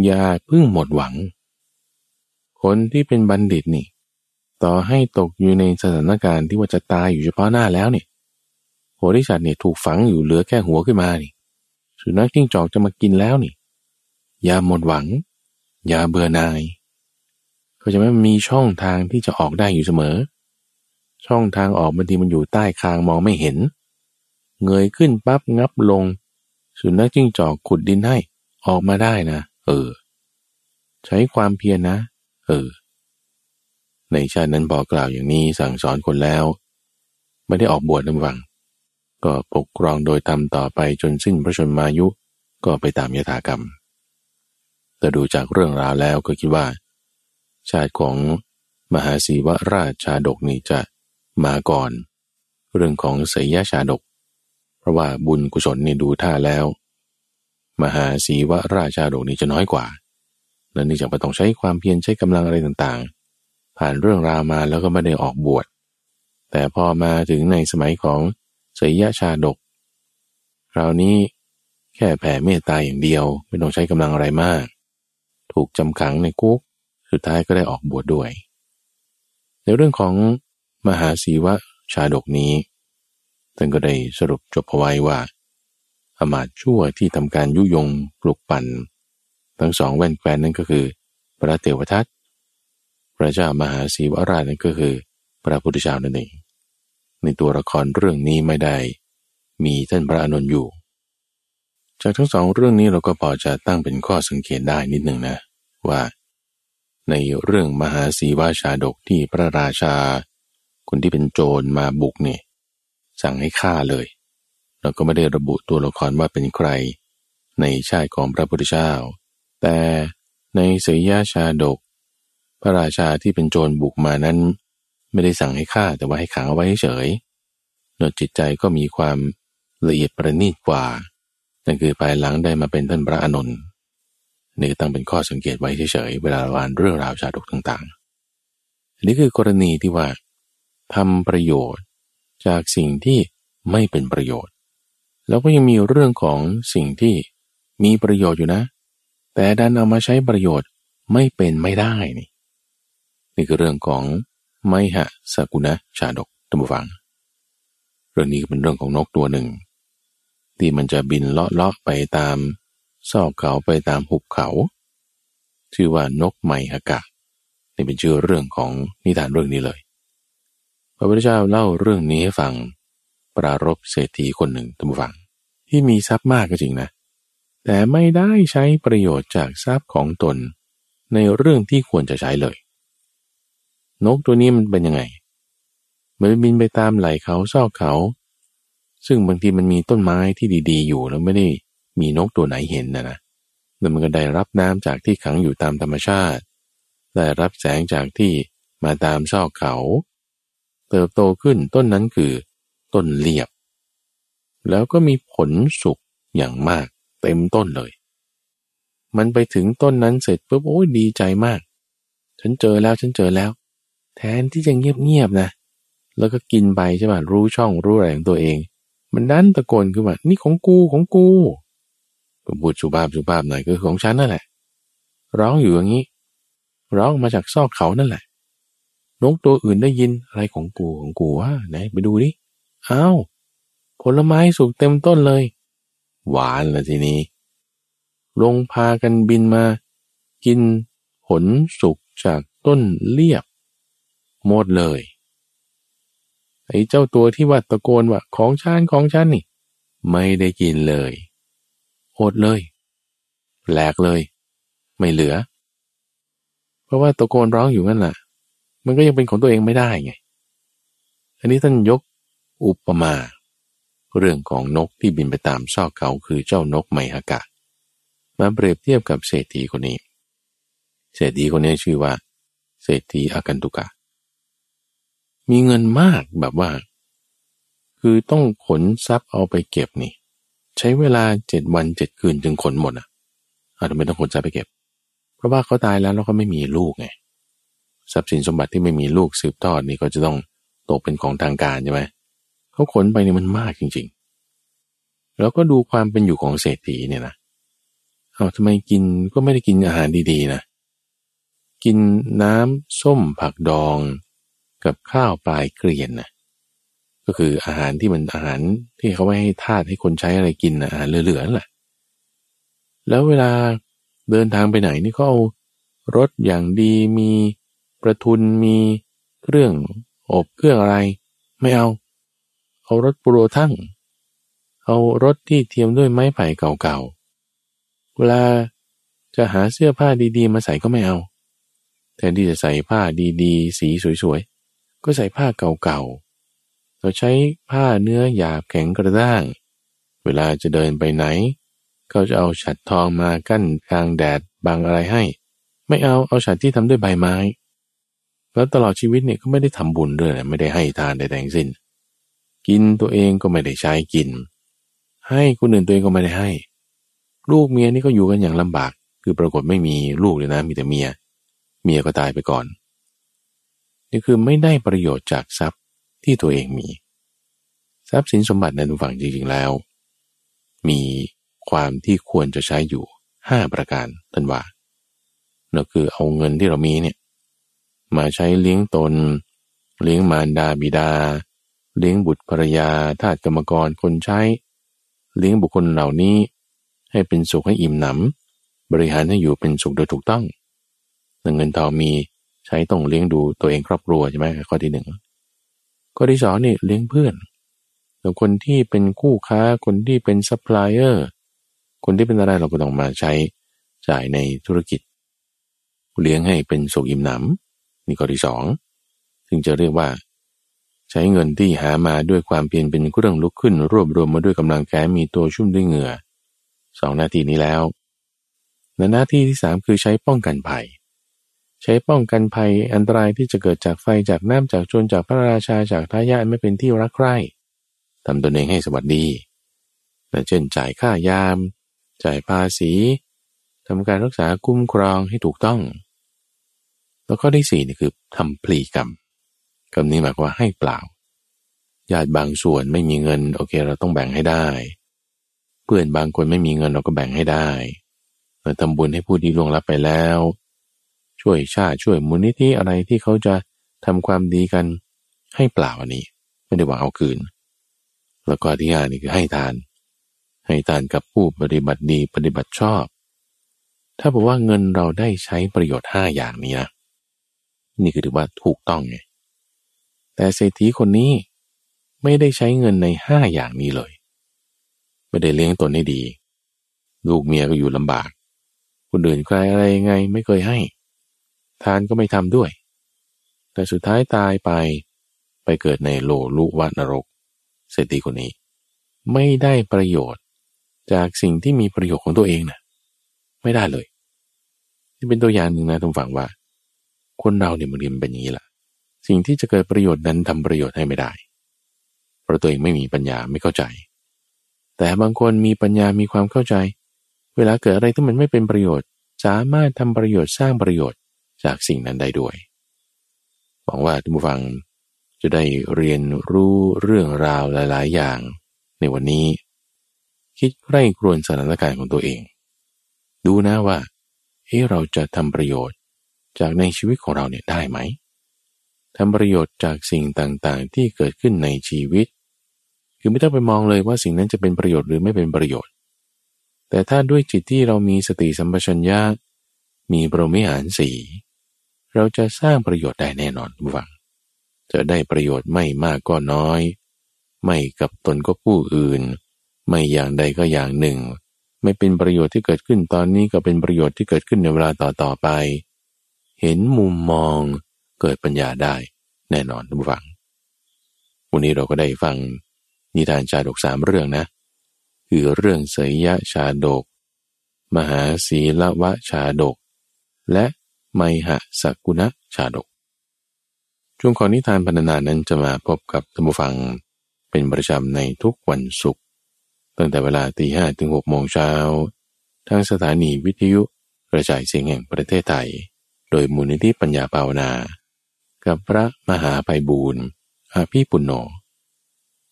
อย่าพึ่งหมดหวัง คนที่เป็นบัณฑิตนี่ ต่อให้ตกอยู่ในสถานการณ์ที่ว่าจะตายอยู่เฉพาะหน้าแล้วเนี่ยโหริสัตว์เนี่ยถูกฝังอยู่เหลือแค่หัวขึ้นมานี่สุนัขจิ้งจอกจะมากินแล้วนี่ อย่าหมดหวัง อย่าเบื่อนาย เขาจะไม่มีช่องทางที่จะออกได้อยู่เสมอ ช่องทางออกบางทีมันอยู่ใต้คางมองไม่เห็น เงยขึ้นปั๊บงับลง สุนัขจิ้งจอกขุดดินให้ ออกมาได้นะ เออ ใช้ความเพียรนะ เออ ในชาตินั้นบอกกล่าวอย่างนี้สั่งสอนคนแล้ว ไม่ได้ออกบวชนำวัง ก็ปกครองโดยทำต่อไปจนสิ้นพระชนมายุก็ไปตามยถากรรมแต่ดูจากเรื่องราวแล้วก็คิดว่า ชาติของมหาศีวราชชาดกนี้จะมาก่อน เรื่องของสยยชาดก เพราะว่าบุญกุศลนี่ดูท่าแล้ว มหาศีวราชชาดกนี้จะน้อยกว่าและนี่จากต้องใช้ความเพียรใช้กำลังอะไรต่างๆ ผ่านเรื่องราวมาแล้วก็ไม่ได้ออกบวช แต่พอมาถึงในสมัยของสยยชาดกคราวนี้แค่แผ่เมตตาอย่างเดียว ไม่ต้องใช้กำลังอะไรมาก ถูกจำขังในคุก สุดท้ายก็ได้ออกบวชดด้วย ในเรื่องของมหาศีวะชาดกนี้ท่านก็ได้สรุปจบเอาไว้ว่าอมาตชั่วที่ทำการยุยงปลุกปั่น ทั้งสองแว่นแควนนั้นก็คือ พระเทวทัตพระเจ้ามหาศีวราชนั่นก็คือ พระพุทธเจ้านั่นเองในตัวละครเรื่องนี้ไม่ได้ มีท่านพระอนุนอยู่ จากทั้งสองเรื่องนี้เราก็พอจะตั้งเป็นข้อสังเกตได้นิดหนึ่งนะ ว่า ในเรื่องมหาศีวาชาดกที่พระราชา คนที่เป็นโจรมาบุกเนี่ยสั่งให้ฆ่าเลย เราก็ไม่ได้ระบุตัวละครว่าเป็นใคร ในชาติของพระพุทธเจ้า แต่ในเสยยาชาดก พระราชาที่เป็นโจรบุกมานั้น ไม่ได้สั่งให้ฆ่าแต่ว่าให้ขังเอาไว้เฉยเนื้อจิตใจก็มีความละเอียดประณีตกว่านั่นคือภายหลังได้มาเป็นท่านพระอนุน นี่ตั้งเป็นข้อสังเกตไว้เฉยๆเวลาเราอ่านเรื่องราวชาดกต่างๆ อันนี้คือกรณีที่ว่าทำประโยชน์จากสิ่งที่ไม่เป็นประโยชน์ แล้วก็ยังมีเรื่องของสิ่งที่มีประโยชน์อยู่นะ แต่ดันเอามาใช้ประโยชน์ไม่เป็นไม่ได้นี่นี่คือเรื่องของไมหะสกุณะชาดกตัมฟัง เรื่องนี้เป็นเรื่องของนกตัวหนึ่ง ที่มันจะบินเลาะเลาะไปตาม ซอกเขาไปตามหุบเขา ชื่อว่านกไมหกะนี่เป็นชื่อเรื่องของนิทานเรื่องนี้เลย พระพุทธเจ้าเล่าเรื่องนี้ให้ฟังปรารบเศรษฐีคนหนึ่งตัมฟัง ที่มีทรัพย์มากก็จริงนะ แต่ไม่ได้ใช้ประโยชน์จากทรัพย์ของตน ในเรื่องที่ควรจะใช้เลย นกตัวนี้มันเป็นยังไง มันบินไปตามไหลเขาซอกเขา ซึ่งบางทีมันมีต้นไม้ที่ดี ๆ อยู่แล้วไม่ได้ มีนกตัวไหนเห็นนะนะแล้วมันก็ได้รับน้ำจากที่ขังอยู่ตามธรรมชาติ ได้รับแสงจากที่มาตามซอกเขา เติบโตขึ้นต้นนั้นคือต้นเลียบ แล้วก็มีผลสุกอย่างมากเต็มต้นเลย มันไปถึงต้นนั้นเสร็จปุ๊บโอ้ยดีใจมาก ฉันเจอแล้วฉันเจอแล้ว แทนที่จะเงียบๆนะ แล้วก็กินไปใช่ไหมรู้ช่องรู้อะไรของตัวเอง มันดันตะโกนขึ้นมานี่ของกูของกู ก็พูดสุภาพสุภาพหน่อยคือของฉันนั่นแหละ ร้องอยู่อย่างนี้ ร้องมาจากซอกเขานั่นแหละนกตัวอื่นได้ยินอะไรของกูของกูวะไหนไปดูดิอ้าวผลไม้สุกเต็มต้นเลย หวานละทีนี้ ลงพากันบินมา กินผลสุกจากต้นเลียบหมดเลยไอ้เจ้าตัวที่ว่าตะโกนว่าของฉันของฉันนี่ ไม่ได้กินเลย อดเลยแหลกเลย ไม่เหลือ เพราะว่าตะโกนร้องอยู่นั่นแหละมันก็ยังเป็นของตัวเองไม่ได้ไง อันนี้ท่านยกอุปมา เรื่องของนกที่บินไปตามซอกเขาคือเจ้านกไมฮกะ มาเปรียบเทียบกับเศรษฐีคนนี้ เศรษฐีคนนี้ชื่อว่า เศรษฐีอากันตุกะ มีเงินมากแบบว่า คือต้องขนทรัพย์เอาไปเก็บนี่ ใช้เวลาเจ็ดวันเจ็ดคืนจึงขนหมดอะอาจจะไม่ต้องขนทรัพย์ไปเก็บ เพราะว่าเขาตายแล้วแล้วก็ไม่มีลูกไงทรัพย์สินสมบัติที่ไม่มีลูกสืบทอดนี่ก็จะต้องตกเป็นของทางการใช่ไหมเขาขนไปนี่มันมากจริง ๆ แล้วก็ดูความเป็นอยู่ของเศรษฐีเนี่ยนะเอาทำไมกินก็ไม่ได้กินอาหารดีๆนะกินน้ำส้มผักดอง กับข้าวปลายเกลียนนะ ก็คืออาหารที่มันอาหารที่เขาไว้ให้ทาสให้คนใช้อะไรกินอาหารเหลือๆนั่นแหละ แล้วเวลาเดินทางไปไหนนี่เขาเอารถอย่างดีมีประทุนมีเครื่องอบเครื่องอะไร ไม่เอา เอารถปุโรทั้ง เอารถที่เทียมด้วยไม้ไผ่เก่าๆ เวลาจะหาเสื้อผ้าดีๆ มาใส่ก็ไม่เอา แทนที่จะใส่ผ้าดีๆ สีสวยๆ ก็ใส่ผ้าเก่าๆ เราใช้ผ้าเนื้อหยาบแข็งกระด้าง เวลาจะเดินไปไหน เขาจะเอาฉัดทองมากั้นกลางแดดบังอะไรให้ ไม่เอาเอาฉัดที่ทำด้วยใบไม้ แล้วตลอดชีวิตเนี่ยก็ไม่ได้ทำบุญด้วยไม่ได้ให้ทานใดๆทั้งสิ้น กินตัวเองก็ไม่ได้ใช้กิน ให้คนอื่นตัวเองก็ไม่ได้ให้ ลูกเมียนี่ก็อยู่กันอย่างลำบาก คือปรากฏไม่มีลูกเลยนะมีแต่เมีย เมียก็ตายไปก่อนนี่คือไม่ได้ประโยชน์จากทรัพย์ ที่ตัวเองมี ทรัพย์สินสมบัติในทุกฝั่งจริงๆแล้ว มีความที่ควรจะใช้อยู่ห้าประการท่านว่านั่นคือเอาเงินที่เรามีเนี่ยมาใช้เลี้ยงตน เลี้ยงมารดาบิดา เลี้ยงบุตรภรรยาทาสกรรมกรคนใช้ เลี้ยงบุคคลเหล่านี้ ให้เป็นสุขให้อิ่มหนำบริหารให้อยู่เป็นสุขโดยถูกต้องเงินทองมีใช้ต้องเลี้ยงดูตัวเองครอบครัวใช่ไหมข้อที่หนึ่ง ข้อที่สองนี่เลี้ยงเพื่อนแต่คนที่เป็นคู่ค้าคนที่เป็นซัพพลายเออร์คนที่เป็นอะไรเราก็ต้องมาใช้จ่ายในธุรกิจ เลี้ยงให้เป็นสุขอิ่มหนำนี่ข้อที่สองถึงจะเรียกว่า ใช้เงินที่หามาด้วยความเพียรเป็นเครื่องลุกขึ้น รวบรวมมาด้วยกำลังแขนมีตัวชุ่มด้วยเหงื่อสองนาทีนี้แล้วในหน้าที่ที่สามคือใช้ป้องกันภัย ใช้ป้องกันภัยอันตรายที่จะเกิดจากไฟจากน้ำจากโจรจากพระราชาจากทายาทไม่เป็นที่รักใคร่ทำตนเองให้สวัสดีเช่นจ่ายค่ายาม จ่ายภาษีทำการรักษาคุ้มครองให้ถูกต้อง แล้วก็ที่สี่นี่คือทำพลีกรรมคำนี้หมายความว่าให้เปล่าญาติบางส่วนไม่มีเงิน โอเคเราต้องแบ่งให้ได้ เพื่อนบางคนไม่มีเงินเราก็แบ่งให้ได้เราทำบุญให้ผู้ที่ล่วงลับไปแล้ว ช่วยชาติช่วยมูลนิธิอะไรที่เขาจะทำความดีกันให้เปล่าอันนี้ ไม่ได้หวังเอาคืน แล้วก็ที่ห้านี่คือให้ทาน ให้ทานกับผู้ปฏิบัติดีปฏิบัติชอบ ถ้าบอกว่าเงินเราได้ใช้ประโยชน์ห้าอย่างนี้นะนี่คือถือว่าถูกต้องไงแต่เศรษฐีคนนี้ไม่ได้ใช้เงินในห้าอย่างนี้เลย ไม่ได้เลี้ยงตนให้ดี ลูกเมียก็อยู่ลำบาก คนอื่นใครอะไรยังไงไม่เคยให้ ทานก็ไม่ทำด้วย แต่สุดท้ายตายไปไปเกิดในโลลุวัตนรก เศรษฐีคนนี้ ไม่ได้ประโยชน์จากสิ่งที่มีประโยชน์ของตัวเองนะไม่ได้เลยนี่เป็นตัวอย่างหนึ่งนะทุกฝั่งว่า คนเราเนี่ยมันเรียนเป็นอย่างนี้แหละสิ่งที่จะเกิดประโยชน์นั้นทำประโยชน์ให้ไม่ได้ เพราะตัวเองไม่มีปัญญาไม่เข้าใจ แต่บางคนมีปัญญามีความเข้าใจ เวลาเกิดอะไรที่มันไม่เป็นประโยชน์ สามารถทำประโยชน์สร้างประโยชน์ จากสิ่งนั้นได้ด้วยหวังว่าท่านผู้ฟังจะได้เรียนรู้เรื่องราวหลาย ๆ อย่าง ในวันนี้ คิดใกล้ครวนสถานการณ์ของตัวเอง ดูนะว่าเฮ้เราจะทำประโยชน์จากในชีวิตของเราเนี่ยได้ไหมทำประโยชน์จากสิ่งต่างๆ ที่เกิดขึ้นในชีวิต คือไม่ต้องไปมองเลยว่าสิ่งนั้นจะเป็นประโยชน์หรือไม่เป็นประโยชน์ แต่ถ้าด้วยจิตที่เรามีสติสัมปชัญญะมีบรมิหารสี เราจะสร้างประโยชน์ได้แน่นอนฟังจะได้ประโยชน์ไม่มากก็น้อย ไม่กับตนก็ผู้อื่น ไม่อย่างใดก็อย่างหนึ่ง ไม่เป็นประโยชน์ที่เกิดขึ้นตอนนี้ก็เป็นประโยชน์ที่เกิดขึ้นในเวลาต่อต่อไป เห็นมุมมองเกิดปัญญาได้แน่นอนทุกฝัง วันนี้เราก็ได้ฟังนิทานชาดกสามเรื่องนะ คือเรื่องเสยยะชาดก มหาศีลวะชาดก และ ไมหะสักุณะชาดก ช่วงของนิทานพรรณนานั้นจะมาพบกับท่านผู้ฟังเป็นประจำในทุกวันศุกร์ตั้งแต่เวลาตีห้ถึงหกโมงเช้าทางสถานีวิทยุกระจายเสียงแห่งประเทศไทย โดยมูลนิธิปัญญาภาวนา กับพระมหาไพบูรณ์อาภีปุณโญ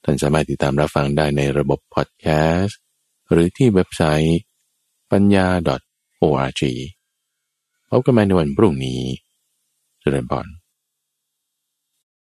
ท่านสามารถติดตามรับฟังได้ในระบบพอดแคสต์ หรือที่เว็บไซต์ปัญญา .org พบกันใหม่ในวันพรุ่งนี้เจริญพร